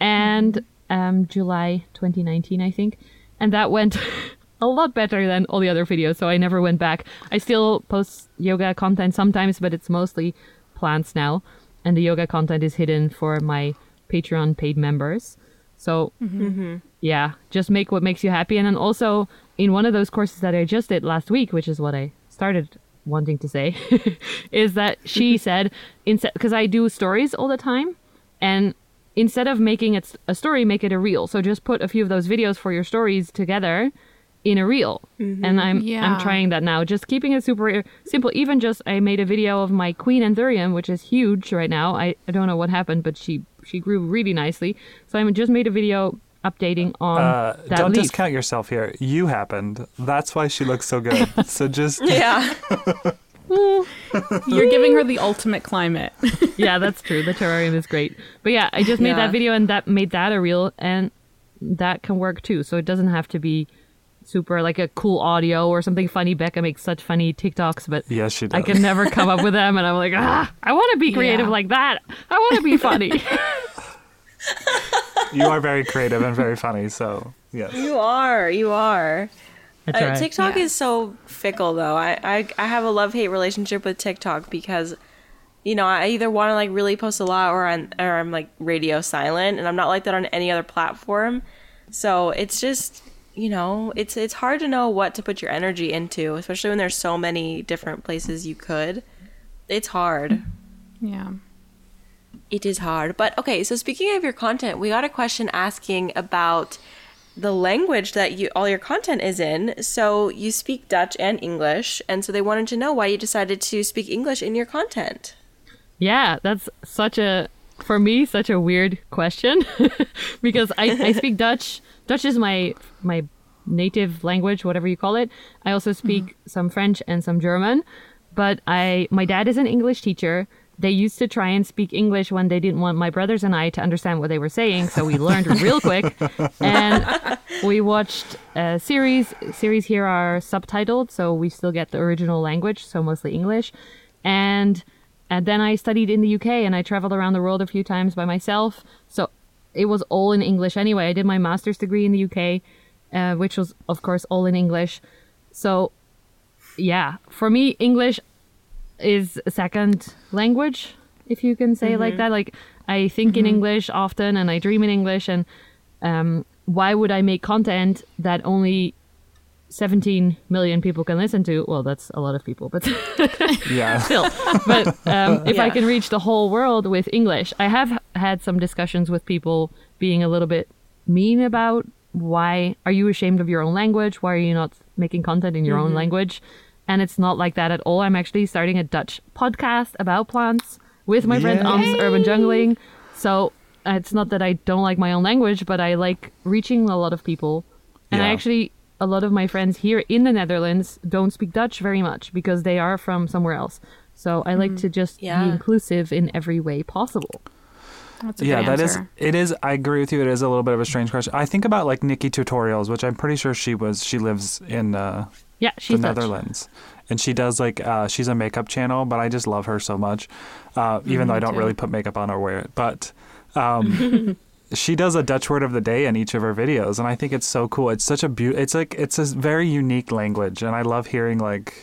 And um, July 2019, I think. And that went (laughs) a lot better than all the other videos. So I never went back. I still post yoga content sometimes, but it's mostly plants now. And the yoga content is hidden for my Patreon paid members. So yeah, just make what makes you happy. And then also in one of those courses that I just did last week, which is what I started wanting to say, (laughs) is that she (laughs) said instead because I do stories all the time, and instead of making it a story, make it a reel. So just put a few of those videos for your stories together in a reel. Mm-hmm. And I'm Yeah. I'm trying that now. Just keeping it super simple. Even just I made a video of my queen anthurium, which is huge right now. I, I don't know what happened, but she she grew really nicely. So I just made a video updating on Uh, that don't leaf. discount yourself here. You happened. That's why she looks so good. (laughs) so just Yeah. (laughs) You're giving her the ultimate climate. (laughs) yeah, that's true. The terrarium is great. But yeah, I just made Yeah. that video and that made that a reel and that can work too. So it doesn't have to be super like a cool audio or something funny. Becca makes such funny TikToks, but yes, she does. I can never come up with them and I'm like, ah, I want to be creative Yeah. like that. I want to be funny. You are very creative and very funny. So yes. You are. You are. I Uh. TikTok Yeah. is so fickle though. I, I I have a love hate relationship with TikTok because you know, I either want to like really post a lot or I'm or I'm like radio silent and I'm not like that on any other platform. So it's just you know, it's it's hard to know what to put your energy into, especially when there's so many different places you could. It's hard. yeah. It is hard. But okay, so speaking of your content, we got a question asking about the language that you all your content is in. So you speak Dutch and English, and so they wanted to know why you decided to speak English in your content. Yeah, that's such a for me such a weird question (laughs) because I, I speak (laughs) Dutch. Dutch is my my native language, whatever you call it. I also speak mm-hmm. some French and some German, but I my dad is an English teacher. They used to try and speak English when they didn't want my brothers and I to understand what they were saying, so we learned (laughs) real quick. And we watched a series. Series here are subtitled, so we still get the original language, so mostly English. And and then I studied in the UK and I traveled around the world a few times by myself. So it was all in English anyway. I did my master's degree in the UK, uh, which was, of course, all in English. So, yeah, for me, English is a second language, if you can say it like that. Like, I think in English often and I dream in English. And um, why would I make content that only 17 million people can listen to? Well, that's a lot of people, but (laughs) Yeah. (laughs) still. But um, if I can reach the whole world with English, I have had some discussions with people being a little bit mean about why are you ashamed of your own language? Why are you not making content in your own language? And it's not like that at all. I'm actually starting a Dutch podcast about plants with my friend Yay. Urban Jungling. So uh, it's not that I don't like my own language, but I like reaching a lot of people. And I actually, a lot of my friends here in the Netherlands don't speak Dutch very much because they are from somewhere else. So I like to just Yeah. be inclusive in every way possible. That's a yeah, that is it is I agree with you. It is a little bit of a strange question. I think about like NikkieTutorials, which I'm pretty sure she was. She lives in uh, Yeah, she's the Dutch. Netherlands, and she does like uh, she's a makeup channel. But I just love her so much, uh, even though I don't too. really put makeup on or wear it. But um, (laughs) she does a Dutch word of the day in each of her videos, and I think it's so cool. It's such a beaut. It's like it's a very unique language, and I love hearing like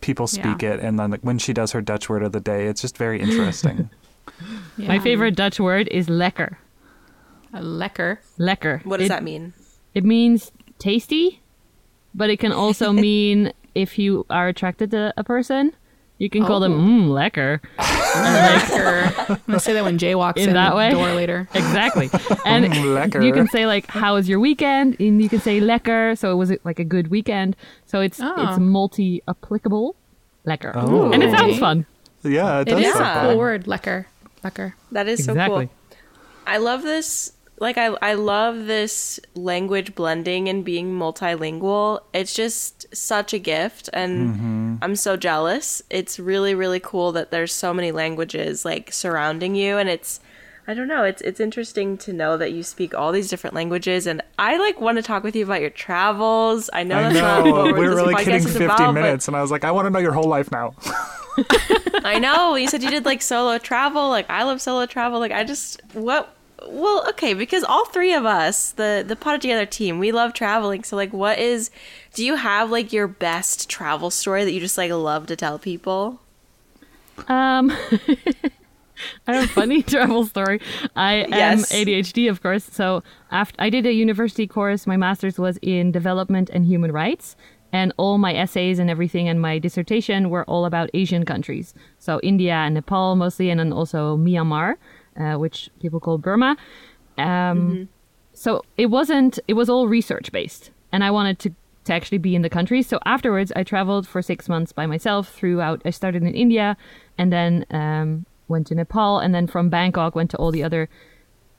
people speak it. And then like, when she does her Dutch word of the day, it's just very interesting. (laughs) Yeah. My favorite Dutch word is lekker. A lekker. Lekker. What does It- that mean? It means tasty, but it can also (laughs) mean if you are attracted to a person. You can call them Oh. mmm lekker. (laughs) Lekker. I'm gonna say that when Jay walks in, In that way? door later. (laughs) Exactly. And Mm, you can say like, "How was your weekend?" And you can say lekker. so it was like a good weekend. So it's Oh. it's multi applicable, lekker, Oh. and it sounds fun. Yeah, it It does. is Yeah. a fun. cool word. Lekker. Lekker. That is so cool. I love this. Like I, I love this language blending and being multilingual. It's just such a gift, and mm-hmm. I'm so jealous. It's really, really cool that there's so many languages like surrounding you, and it's, I don't know. It's it's interesting to know that you speak all these different languages, and I like want to talk with you about your travels. I know I that's not know. what We were really kidding is 50 about, but- minutes, and I was like, I want to know your whole life now. (laughs) I know. You said you did like solo travel. Like I love solo travel. Like I just what well, okay, because all three of us, the the Pot It Together team, we love traveling. So like what is do you have like your best travel story that you just like love to tell people? Um, (laughs) I have a funny (laughs) travel story. I am Yes. ADHD, of course. So after I did a university course, my master's was in development and human rights, and all my essays and everything and my dissertation were all about Asian countries. So India and Nepal mostly, and then also Myanmar, uh, which people call Burma. Um, So it wasn't. It was all research based, and I wanted to to actually be in the country. So afterwards, I traveled for six months by myself throughout. I started in India, and then um, went to Nepal, and then from Bangkok went to all the other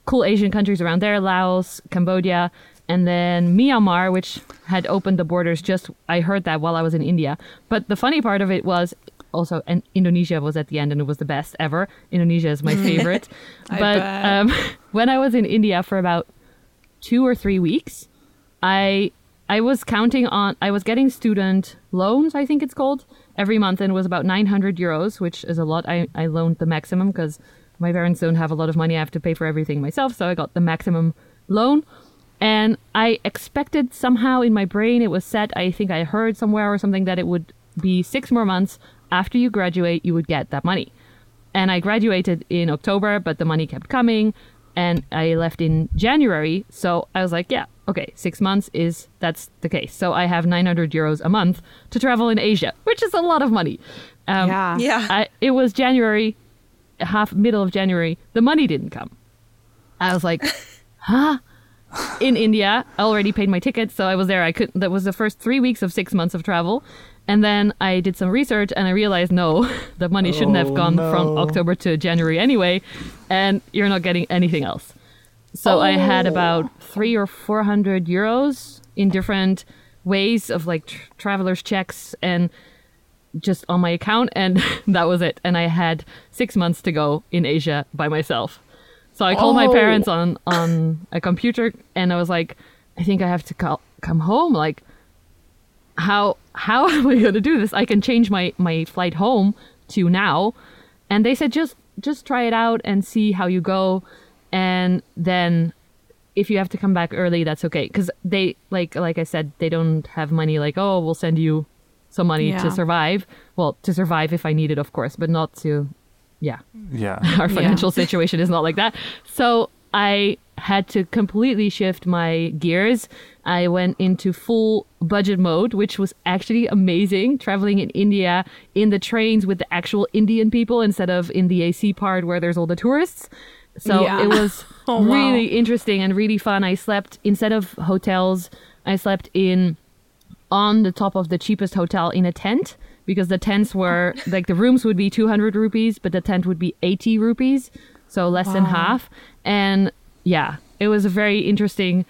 cool Asian countries around there, Laos, Cambodia, and then Myanmar, which had opened the borders just I heard that while I was in India. But the funny part of it was also and Indonesia was at the end and it was the best ever. Indonesia is my (laughs) favorite. (laughs) But um, (laughs) when I was in India for about 2 or 3 weeks, I I was counting on I was getting student loans, I think it's called, every month and it was about 900 euros, which is a lot. I I loaned the maximum because my parents don't have a lot of money. I have to pay for everything myself, so I got the maximum loan. And I expected somehow in my brain it was set. I think I heard somewhere or something that it would be six more months after you graduate, you would get that money. And I graduated in October, but the money kept coming. And I left in January. So I was like, yeah, okay, six months is that's the case. So I have 900 euros a month to travel in Asia, which is a lot of money. Um, yeah. Yeah. I, it was January, half middle of January. The money didn't come. I was like, (laughs) huh? In India, I already paid my ticket, so I was there. I couldn't. That was the first three weeks of six months of travel, and then I did some research and I realized no, (laughs) the money shouldn't have Oh, gone from. October to January anyway, and you're not getting anything else. So I had oh. about three or four hundred euros in different ways of like tr- travelers checks and just on my account and (laughs) that was it and i had six months to go in asia by myself so i called my Oh. parents on on a computer and i was like i think i have to call, come home like how how am i going to do this? I can change my my flight home to now. And they said just just try it out and see how you go. And then if you have to come back early that's okay. Because they like like i said they don't have money like oh we'll send you some money Yeah. to survive. Well to survive if i need it of course but not to yeah. Yeah. (laughs) our financial situation is not like that. So I had to completely shift my gears. I went into full budget mode, which was actually amazing. Traveling in India in the trains with the actual Indian people instead of in the AC part where there's all the tourists. So Yeah. it was (laughs) Oh, wow. really interesting and really fun. I slept instead of hotels, I slept in on the top of the cheapest hotel in a tent because the tents were (laughs) like the rooms would be 200 rupees but the tent would be 80 rupees so less than half. And yeah it was a very interesting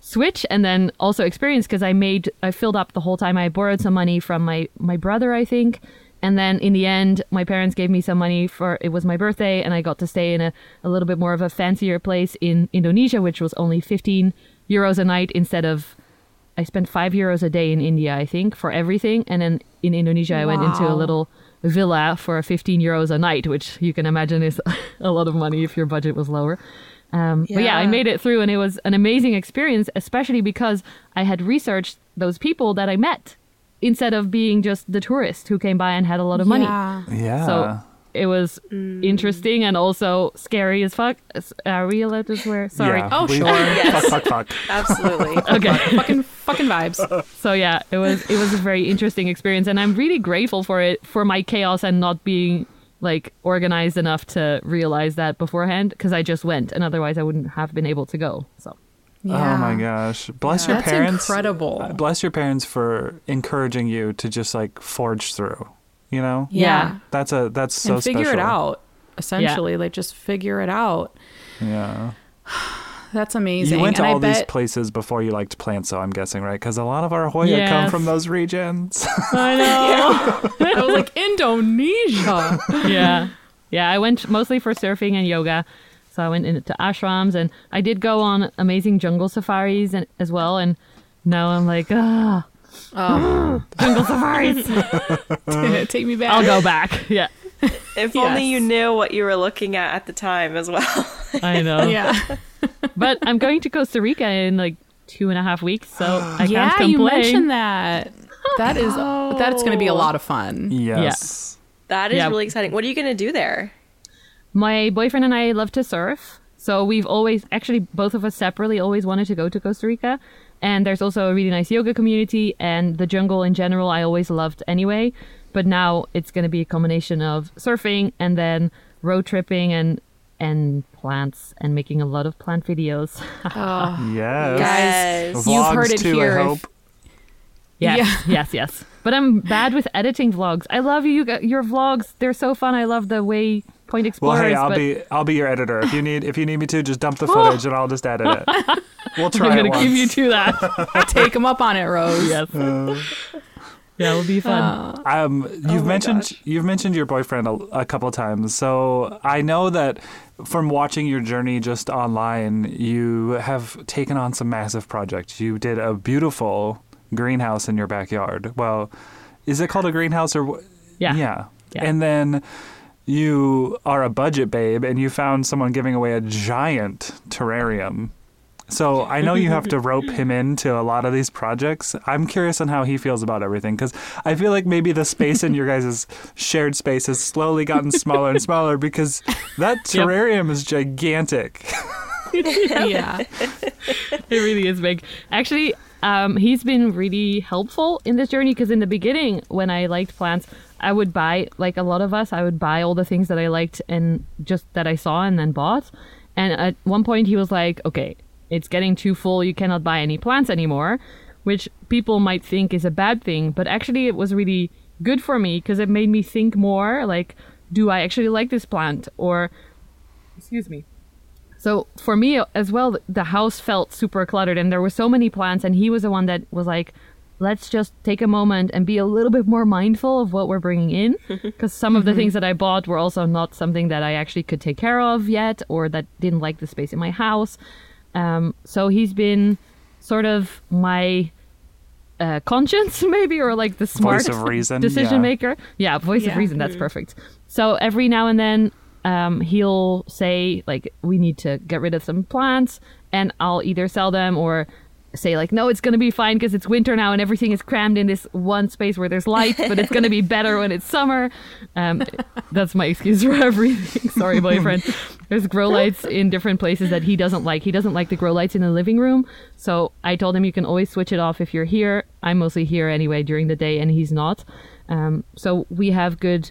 switch and then also experience because i made i filled up the whole time. I borrowed some money from my my brother i think. And then in the end my parents gave me some money for it was my birthday and i got to stay in a, a little bit more of a fancier place in indonesia which was only 15 euros a night instead of I spent five euros a day in India, I think, for everything. And then in Indonesia, I went into a little villa for 15 euros a night, which you can imagine is (laughs) a lot of money if your budget was lower. Um, But yeah, I made it through and it was an amazing experience, especially because I had researched those people that I met instead of being just the tourist who came by and had a lot of money. Yeah. Yeah. So it was interesting and also scary as fuck. Are we allowed to swear? Sorry. Yeah, Oh, we- sure. Fuck, fuck, fuck. Absolutely. (laughs) Okay. fucking fucking vibes. So yeah, it was it was a very interesting experience, and I'm really grateful for it for my chaos and not being like organized enough to realize that beforehand because I just went, and otherwise I wouldn't have been able to go. So Oh my gosh. Bless your That's parents. incredible. uh, Bless your parents for encouraging you to just like forge through. You know? Yeah. That's a that's so and figure special. it out. Essentially, like just figure it out. Yeah. That's amazing. You went to and all I these bet, places before you liked plants, so I'm guessing, right? Because a lot of our Hoya come from those regions. (laughs) I know. (laughs) (laughs) I was like Indonesia. yeah, yeah. I went mostly for surfing and yoga. So I went into ashrams, and I did go on amazing jungle safaris and, as well. And now I'm like, ah, (gasps) jungle safaris. Take me back. I'll go back. Yeah, If only you knew what you were looking at at the time as well. I know. Yeah. But I'm going to Costa Rica in like two and a half weeks, so (gasps) I yeah, can't you mentioned that. Oh, that is oh. that's going to be a lot of fun. yes. That is Yeah. really exciting. What are you going to do there? My boyfriend and I love to surf, so we've always actually both of us separately always wanted to go to Costa Rica. And there's also a really nice yoga community, and the jungle in general I always loved anyway. But now it's going to be a combination of surfing and then road tripping and and plants and making a lot of plant videos. (laughs) Oh, Yes. Guys, you've heard it too, here. I hope. Yes, Yeah. (laughs) yes, yes. But I'm bad with editing vlogs. I love you. g- Your vlogs, they're so fun. I love the way Point Well, hey, I'll but be I'll be your editor. If you need if you need me to, just dump the (laughs) footage and I'll just edit it. We'll try I'm it gonna give you to that. take him up on it, Rose. yes. Uh, yeah, it'll be fun. Um, you've my mentioned gosh. you've mentioned your boyfriend a, a couple times, so I know that from watching your journey just online, you have taken on some massive projects. You did a beautiful greenhouse in your backyard. Well, is it called a greenhouse or? wh- Yeah. Yeah. Yeah. And then you are a budget babe, and you found someone giving away a giant terrarium. So I know you have to rope him into a lot of these projects. I'm curious on how he feels about everything because I feel like maybe the space in your guys' shared space has slowly gotten smaller and smaller because that Yep. terrarium is gigantic. (laughs) yeah. it really is big. Actually, um, he's been really helpful in this journey because in the beginning, when I liked plants, I would buy, like a lot of us, I would buy all the things that I liked and just that I saw and then bought. And at one point, he was like, okay, it's getting too full. You cannot buy any plants anymore, which people might think is a bad thing. But actually, it was really good for me because it made me think more like, do I actually like this plant? Or, excuse me. So for me as well, the house felt super cluttered and there were so many plants. And he was the one that was like, let's just take a moment and be a little bit more mindful of what we're bringing in. (laughs) Because some of the mm-hmm. things that I bought were also not something that I actually could take care of yet or that didn't like the space in my house. Um, so he's been sort of my uh, conscience, (laughs) maybe, or like the smart of reason, decision yeah. maker. Yeah, voice Yeah. of reason. That's perfect. So every now and then, um, he'll say like, "We need to get rid of some plants," and I'll either sell them or say like, "No, it's gonna be fine because it's winter now and everything is crammed in this one space where there's light, but it's gonna be (laughs) better when it's summer." Um, that's my excuse for (laughs) everything. Sorry, boyfriend. There's grow lights in different places that he doesn't like. He doesn't like the grow lights in the living room. So I told him you can always switch it off if you're here. I'm mostly here anyway during the day, and he's not. Um, so we have good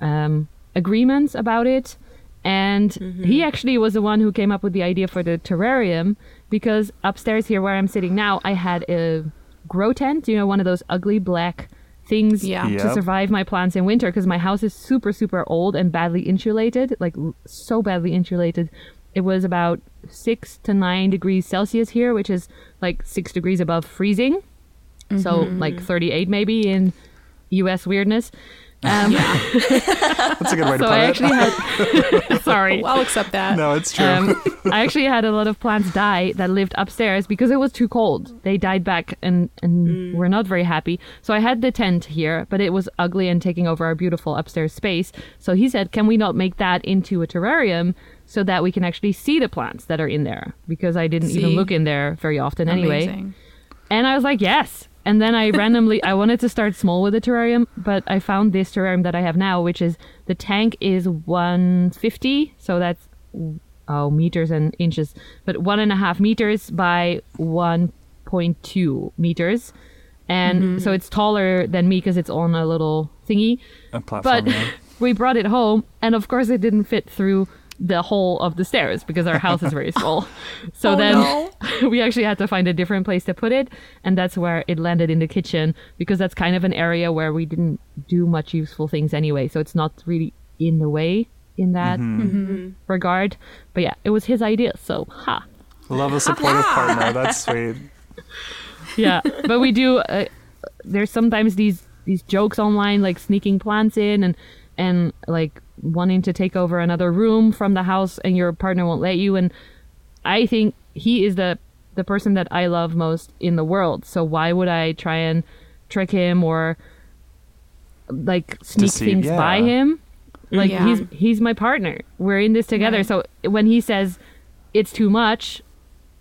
um, agreements about it. And he actually was the one who came up with the idea for the terrarium because upstairs here where I'm sitting now, I had a grow tent, you know, one of those ugly black things Yeah. to survive my plants in winter because my house is super, super old and badly insulated, like so badly insulated. It was about six to nine degrees Celsius here, which is like six degrees above freezing. So mm-hmm. like 38 maybe in US weirdness. Um, (laughs) That's a good way to so put I it. actually had, (laughs) sorry. I'll accept that. no, it's true. Um, (laughs) I actually had a lot of plants die that lived upstairs because it was too cold. They died back and, and were not very happy. So I had the tent here, but it was ugly and taking over our beautiful upstairs space. So he said, Can we not make that into a terrarium so that we can actually see the plants that are in there? Because I didn't even look in there very often anyway. And I was like, Yes. And then I randomly I wanted to start small with the terrarium, but I found this terrarium that I have now, which is the tank is 150, so that's oh meters and inches, but one and a half meters by 1.2 meters, and mm-hmm. so it's taller than me because it's on a little thingy. A platform. But yeah. (laughs) we brought it home, and of course, it didn't fit through the hole of the stairs because our house is very small. (laughs) So Oh, then no. (laughs) we actually had to find a different place to put it, and that's where it landed in the kitchen because that's kind of an area where we didn't do much useful things anyway. So it's not really in the way in that Mm-hmm. regard. But yeah, it was his idea, so ha. Love a supportive partner. That's sweet. (laughs) yeah but we do uh, there's sometimes these these jokes online like sneaking plants in and and like wanting to take over another room from the house and your partner won't let you and i think he is the the person that i love most in the world so why would i try and trick him or like sneak Deceive, things by him like Yeah. he's he's my partner we're in this together Right. so when he says it's too much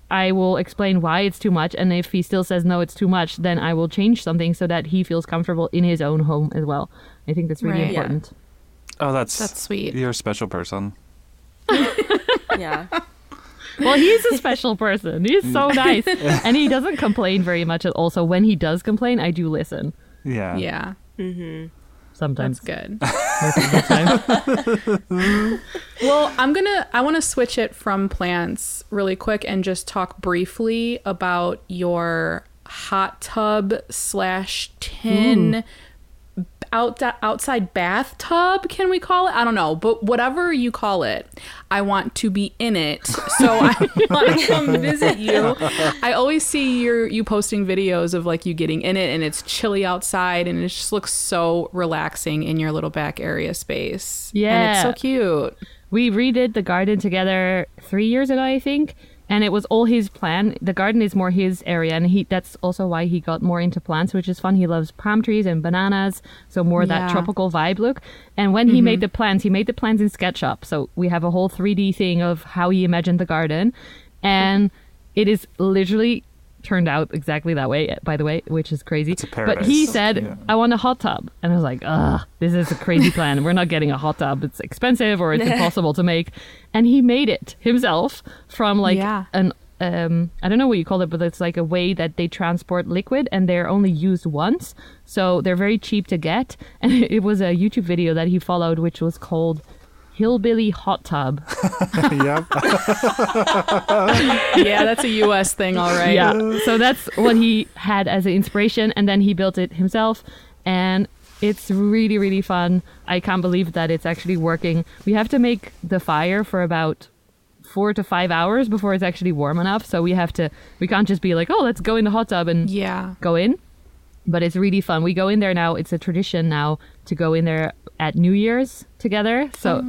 I will explain why it's too much, and if he still says no, it's too much, then I will change something so that he feels comfortable in his own home as well. I think that's really Right. Yeah. Important. Oh, that's That's sweet. You're a special person. (laughs) Yeah. Well, he's a special person. He's so mm. nice, (laughs) and he doesn't complain very much. At all. So when he does complain, I do listen. Yeah. Yeah, mm-hmm. Sometimes, that's good. most of the time. Well, I'm gonna. I want to switch it from plants really quick and just talk briefly about your hot tub slash tin out outside bathtub. Can we call it? I don't know, but whatever you call it, I want to be in it. So (laughs) I want to come visit you. I always see your you posting videos of like you getting in it and it's chilly outside and it just looks so relaxing in your little back area space. Yeah. And it's so cute. We redid the garden together three years ago, I think, and it was all his plan. The garden is more his area, and he that's also why he got more into plants, which is fun. He loves palm trees and bananas, so more that tropical vibe look. And when he made mm-hmm. the plans, he made the plans in SketchUp, so we have a whole 3D thing of how he imagined the garden, and it is literally turned out exactly that way by the way which is crazy It's a but he said Yeah. I want a hot tub. And I was like, ugh, this is a crazy plan. We're not getting a hot tub. It's expensive or it's (laughs) impossible to make. And he made it himself from like Yeah. an um I don't know what you call it, but it's like a way that they transport liquid and they're only used once. So they're very cheap to get. (laughs) And it was a YouTube video that he followed which was called Hillbilly Hot Tub. (laughs) (laughs) yep. yeah, that's a US thing, all right. Yeah. So that's what he had as an inspiration, and then he built it himself, and it's really really fun. I can't believe that it's actually working. We have to make the fire for about four to five hours before it's actually warm enough. So we have to. We can't just be like, oh, let's go in the hot tub and Yeah. go in. But it's really fun. We go in there now. It's a tradition now to go in there at New Year's together. So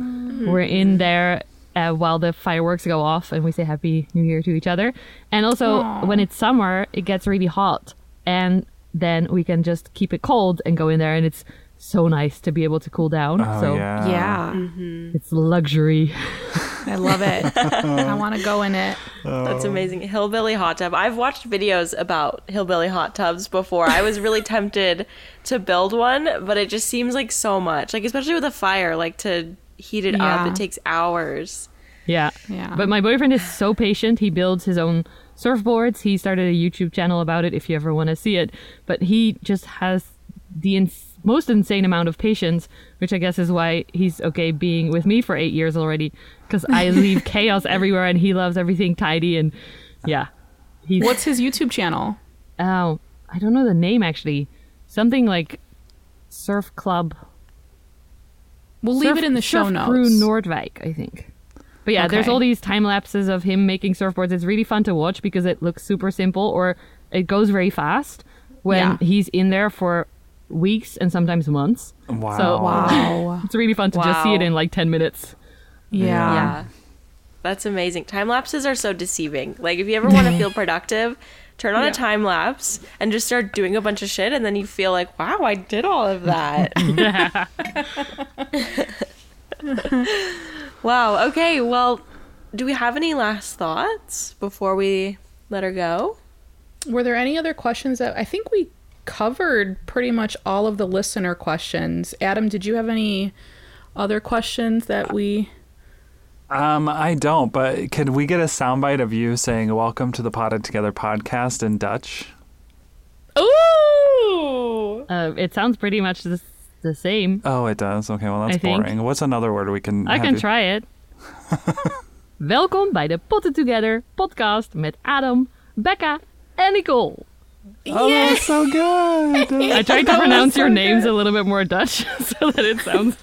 we're in there uh, while the fireworks go off and we say Happy New Year to each other. And also, when it's summer, it gets really hot. And then we can just keep it cold and go in there. And it's so nice to be able to cool down. Oh, so yeah. Yeah. Mm-hmm. it's luxury. I love it. I (laughs) want to go in it. That's Oh. amazing. Hillbilly hot tub. I've watched videos about hillbilly hot tubs before. I was really tempted to build one, but it just seems like so much. Like especially with a fire, like to heat it Yeah. up, it takes hours. Yeah. Yeah. But my boyfriend is so patient. He builds his own surfboards. He started a YouTube channel about it if you ever want to see it. But he just has the ins- most insane amount of patience, which I guess is why he's okay being with me for eight years already. Because I (laughs) leave chaos everywhere and he loves everything tidy. And yeah. He's, What's his YouTube channel? Oh, I don't know the name actually. Something like Surf Club. We'll leave it in the show Surf notes. Crew Noordwijk, I think. But yeah, there's all these time lapses of him making surfboards. It's really fun to watch because it looks super simple or it goes very fast when Yeah. he's in there for weeks and sometimes months. Wow. So wow. (laughs) it's really fun to just see it in like 10 minutes. Yeah. Yeah. That's amazing. Time lapses are so deceiving. Like if you ever want to (laughs) feel productive, turn on a time lapse and just start doing a bunch of shit and then you feel like, "Wow, I did all of that." (laughs) wow. Okay. Well, do we have any last thoughts before we let her go? Were there any other questions that I think we covered pretty much all of the listener questions. Adam, did you have any other questions that we Um, I don't, but could we get a soundbite of you saying "Welcome to the Potted Together podcast" in Dutch? Ooh. Uh, it sounds pretty much the, the same. Oh, it does. Okay, well that's I think. boring. What's another word we can? I have can you- try it. (laughs) Welkom bij de Potten Together podcast met Adam, Becca en Nicole. Oh, that's so good. (laughs) I tried to pronounce your names a little bit more Dutch (laughs) so that it sounds.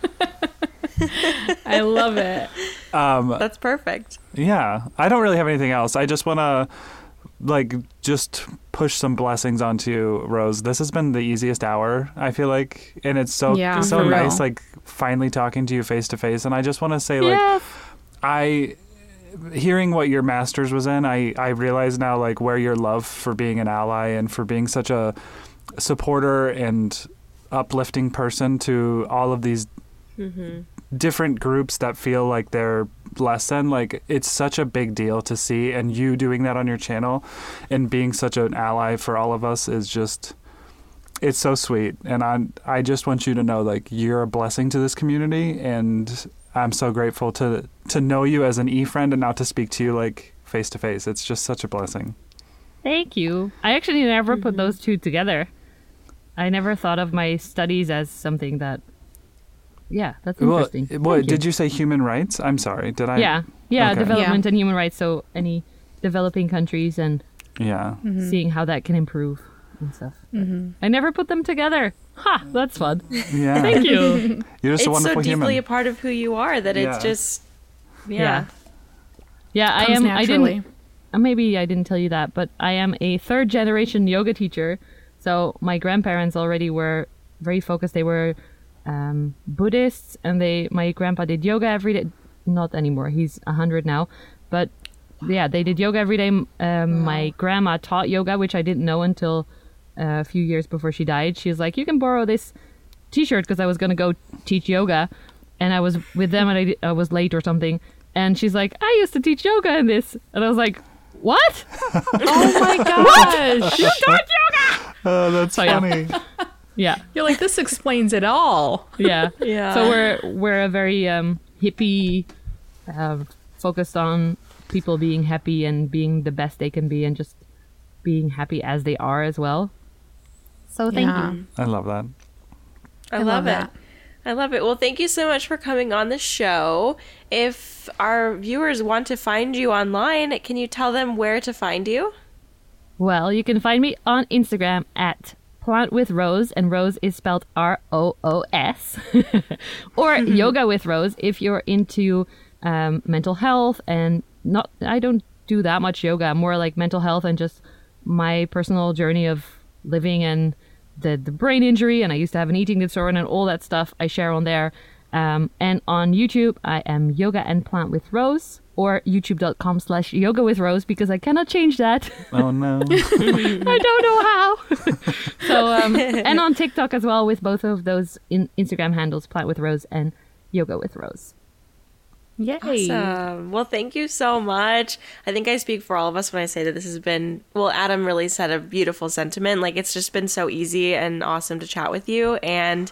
(laughs) I love it. um, That's perfect. yeah, I don't really have anything else. I just want to like just push some blessings onto you, Rose. This has been the easiest hour. I feel like, and it's so Yeah, so nice, real. like finally talking to you face to face. And I just want to say, like, yes. I hearing what your masters was in, I I realize now like where your love for being an ally and for being such a supporter and uplifting person to all of these mm-hmm. different groups that feel like they're less than like it's such a big deal to see and you doing that on your channel and being such an ally for all of us is just it's so sweet. And I I just want you to know like you're a blessing to this community and I'm so grateful to to know you as an e-friend and now to speak to you like face to face. It's just such a blessing. Thank you. I actually never put mm-hmm. those two together. I never thought of my studies as something that. Yeah, that's interesting. Well, what Thank did you say human rights? I'm sorry. Did I Yeah, yeah, Okay. development and human rights. So any developing countries and Yeah. Mm-hmm. seeing how that can improve and stuff. Mm-hmm. I never put them together. Ha! That's fun. Yeah. (laughs) Thank you. (laughs) You're just it's a wonderful so deeply human. a part of who you are that Yeah. it's just yeah. Yeah. yeah, I Comes am. I didn't. uh, Maybe I didn't tell you that, but I am a third generation yoga teacher. So my grandparents already were very focused. They were um, Buddhists, and they my grandpa did yoga every day. Not anymore. He's a hundred now, but yeah, they did yoga every day. Um, My grandma taught yoga, which I didn't know until uh, a few years before she died. She was like, "You can borrow this T-shirt because I was gonna go teach yoga, and I was with them, and I, I was late or something." And she's like, "I used to teach yoga in this," and I was like, "What? (laughs) Oh my (laughs) gosh. You taught yoga?" (laughs) Oh, that's So, yeah. funny. Yeah, You're like, this explains it all. yeah, Yeah. So we're we're a very um, hippie, uh, focused on people being happy and being the best they can be, and just being happy as they are as well. So thank Yeah. you. I love that. I, I love, love it. that. I love it. Well, thank you so much for coming on the show. If our viewers want to find you online, can you tell them where to find you? Well, you can find me on Instagram at Plant with Rose, and Rose is spelled R O O S, (laughs) or Yoga with Rose if you're into um, mental health and not. I don't do that much yoga. More like mental health and just my personal journey of living and the the brain injury. And I used to have an eating disorder and all that stuff. I share on there. Um, and on YouTube, I am Yoga and Plant with Rose, or youtube.com slash yoga with Rose because I cannot change that. Oh no. (laughs) I don't know how. (laughs) so, um, and on TikTok as well with both of those in Instagram handles, Plant with Rose and Yoga with Rose. Yay. Awesome. Well, thank you so much. I think I speak for all of us when I say that this has been, well, Adam really said a beautiful sentiment. Like, it's just been so easy and awesome to chat with you. And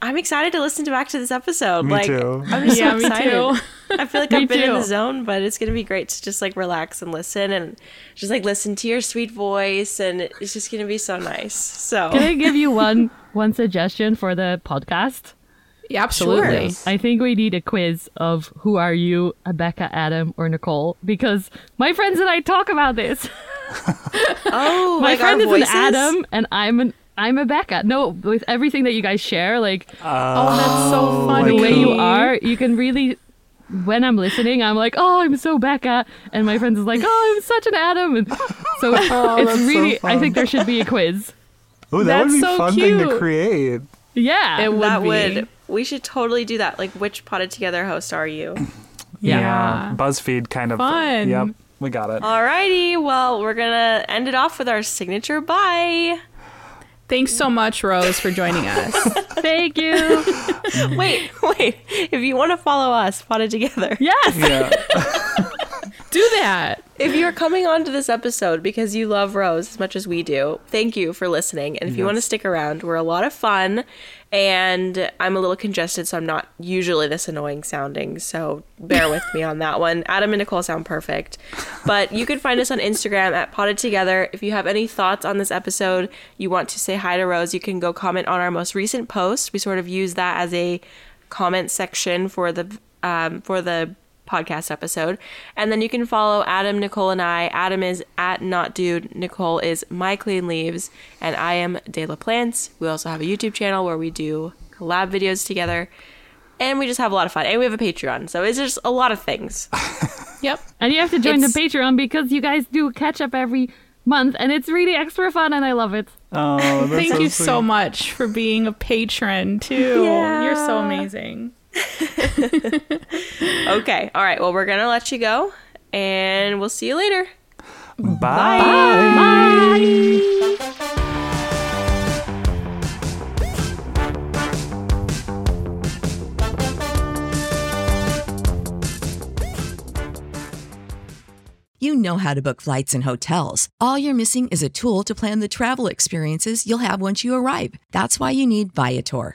I'm excited to listen to back to this episode. Me like, too. I'm just Yeah, so me too. I feel like (laughs) I've been in the zone, but it's going to be great to just like relax and listen and just like listen to your sweet voice. And it's just going to be so nice. So, Can I give you one one suggestion for the podcast? Yeah, absolutely. Yes. I think we need a quiz of who are you, Rebecca, Adam, or Nicole, because my friends and I talk about this. (laughs) oh, My like friend our is voices? an Adam, and I'm an I'm a Becca. No, with everything that you guys share, like Oh, that's so oh funny. the way you are, you can really. When I'm listening, I'm like, "Oh, I'm so Becca," and my friends is like, "Oh, I'm such an Adam," and so (laughs) oh, it's Oh, that's so really. I think there should be a quiz. Oh, that would be so fun thing to create. Yeah, It would that be. would we should totally do that like which potted together host are you (clears throat) Yeah. BuzzFeed kind of. Fun. Yep. We got it. alrighty well we're gonna end it off with our signature bye Thanks so much, Rose, for joining us. (laughs) Thank you. (laughs) wait wait if you want to follow us potted together Yes. yeah. (laughs) Do that. If you're coming on to this episode because you love Rose as much as we do, thank you for listening. And if you want to stick around, we're a lot of fun. And I'm a little congested, so I'm not usually this annoying sounding. So bear with me on that one. Adam and Nicole sound perfect. But you can find us on Instagram at Potted Together. If you have any thoughts on this episode, you want to say hi to Rose, you can go comment on our most recent post. We sort of use that as a comment section for the um, for the podcast episode. And then you can follow Adam, Nicole, and I. Adam is at Not Dude. Nicole is My Clean Leaves. And I am De La Plants. We also have a YouTube channel where we do collab videos together. And we just have a lot of fun. And we have a Patreon. So it's just a lot of things. (laughs) Yep. And you have to join It's- the Patreon because you guys do catch up every month, and it's really extra fun, and I love it. Oh, that's Thank so you sweet. so much for being a patron too. (laughs) Yeah. You're so amazing. (laughs) Okay. All right. Well, we're going to let you go. And we'll see you later. Bye. bye You know how to book flights and hotels. All you're missing is a tool to plan the travel experiences you'll have once you arrive. That's why you need Viator.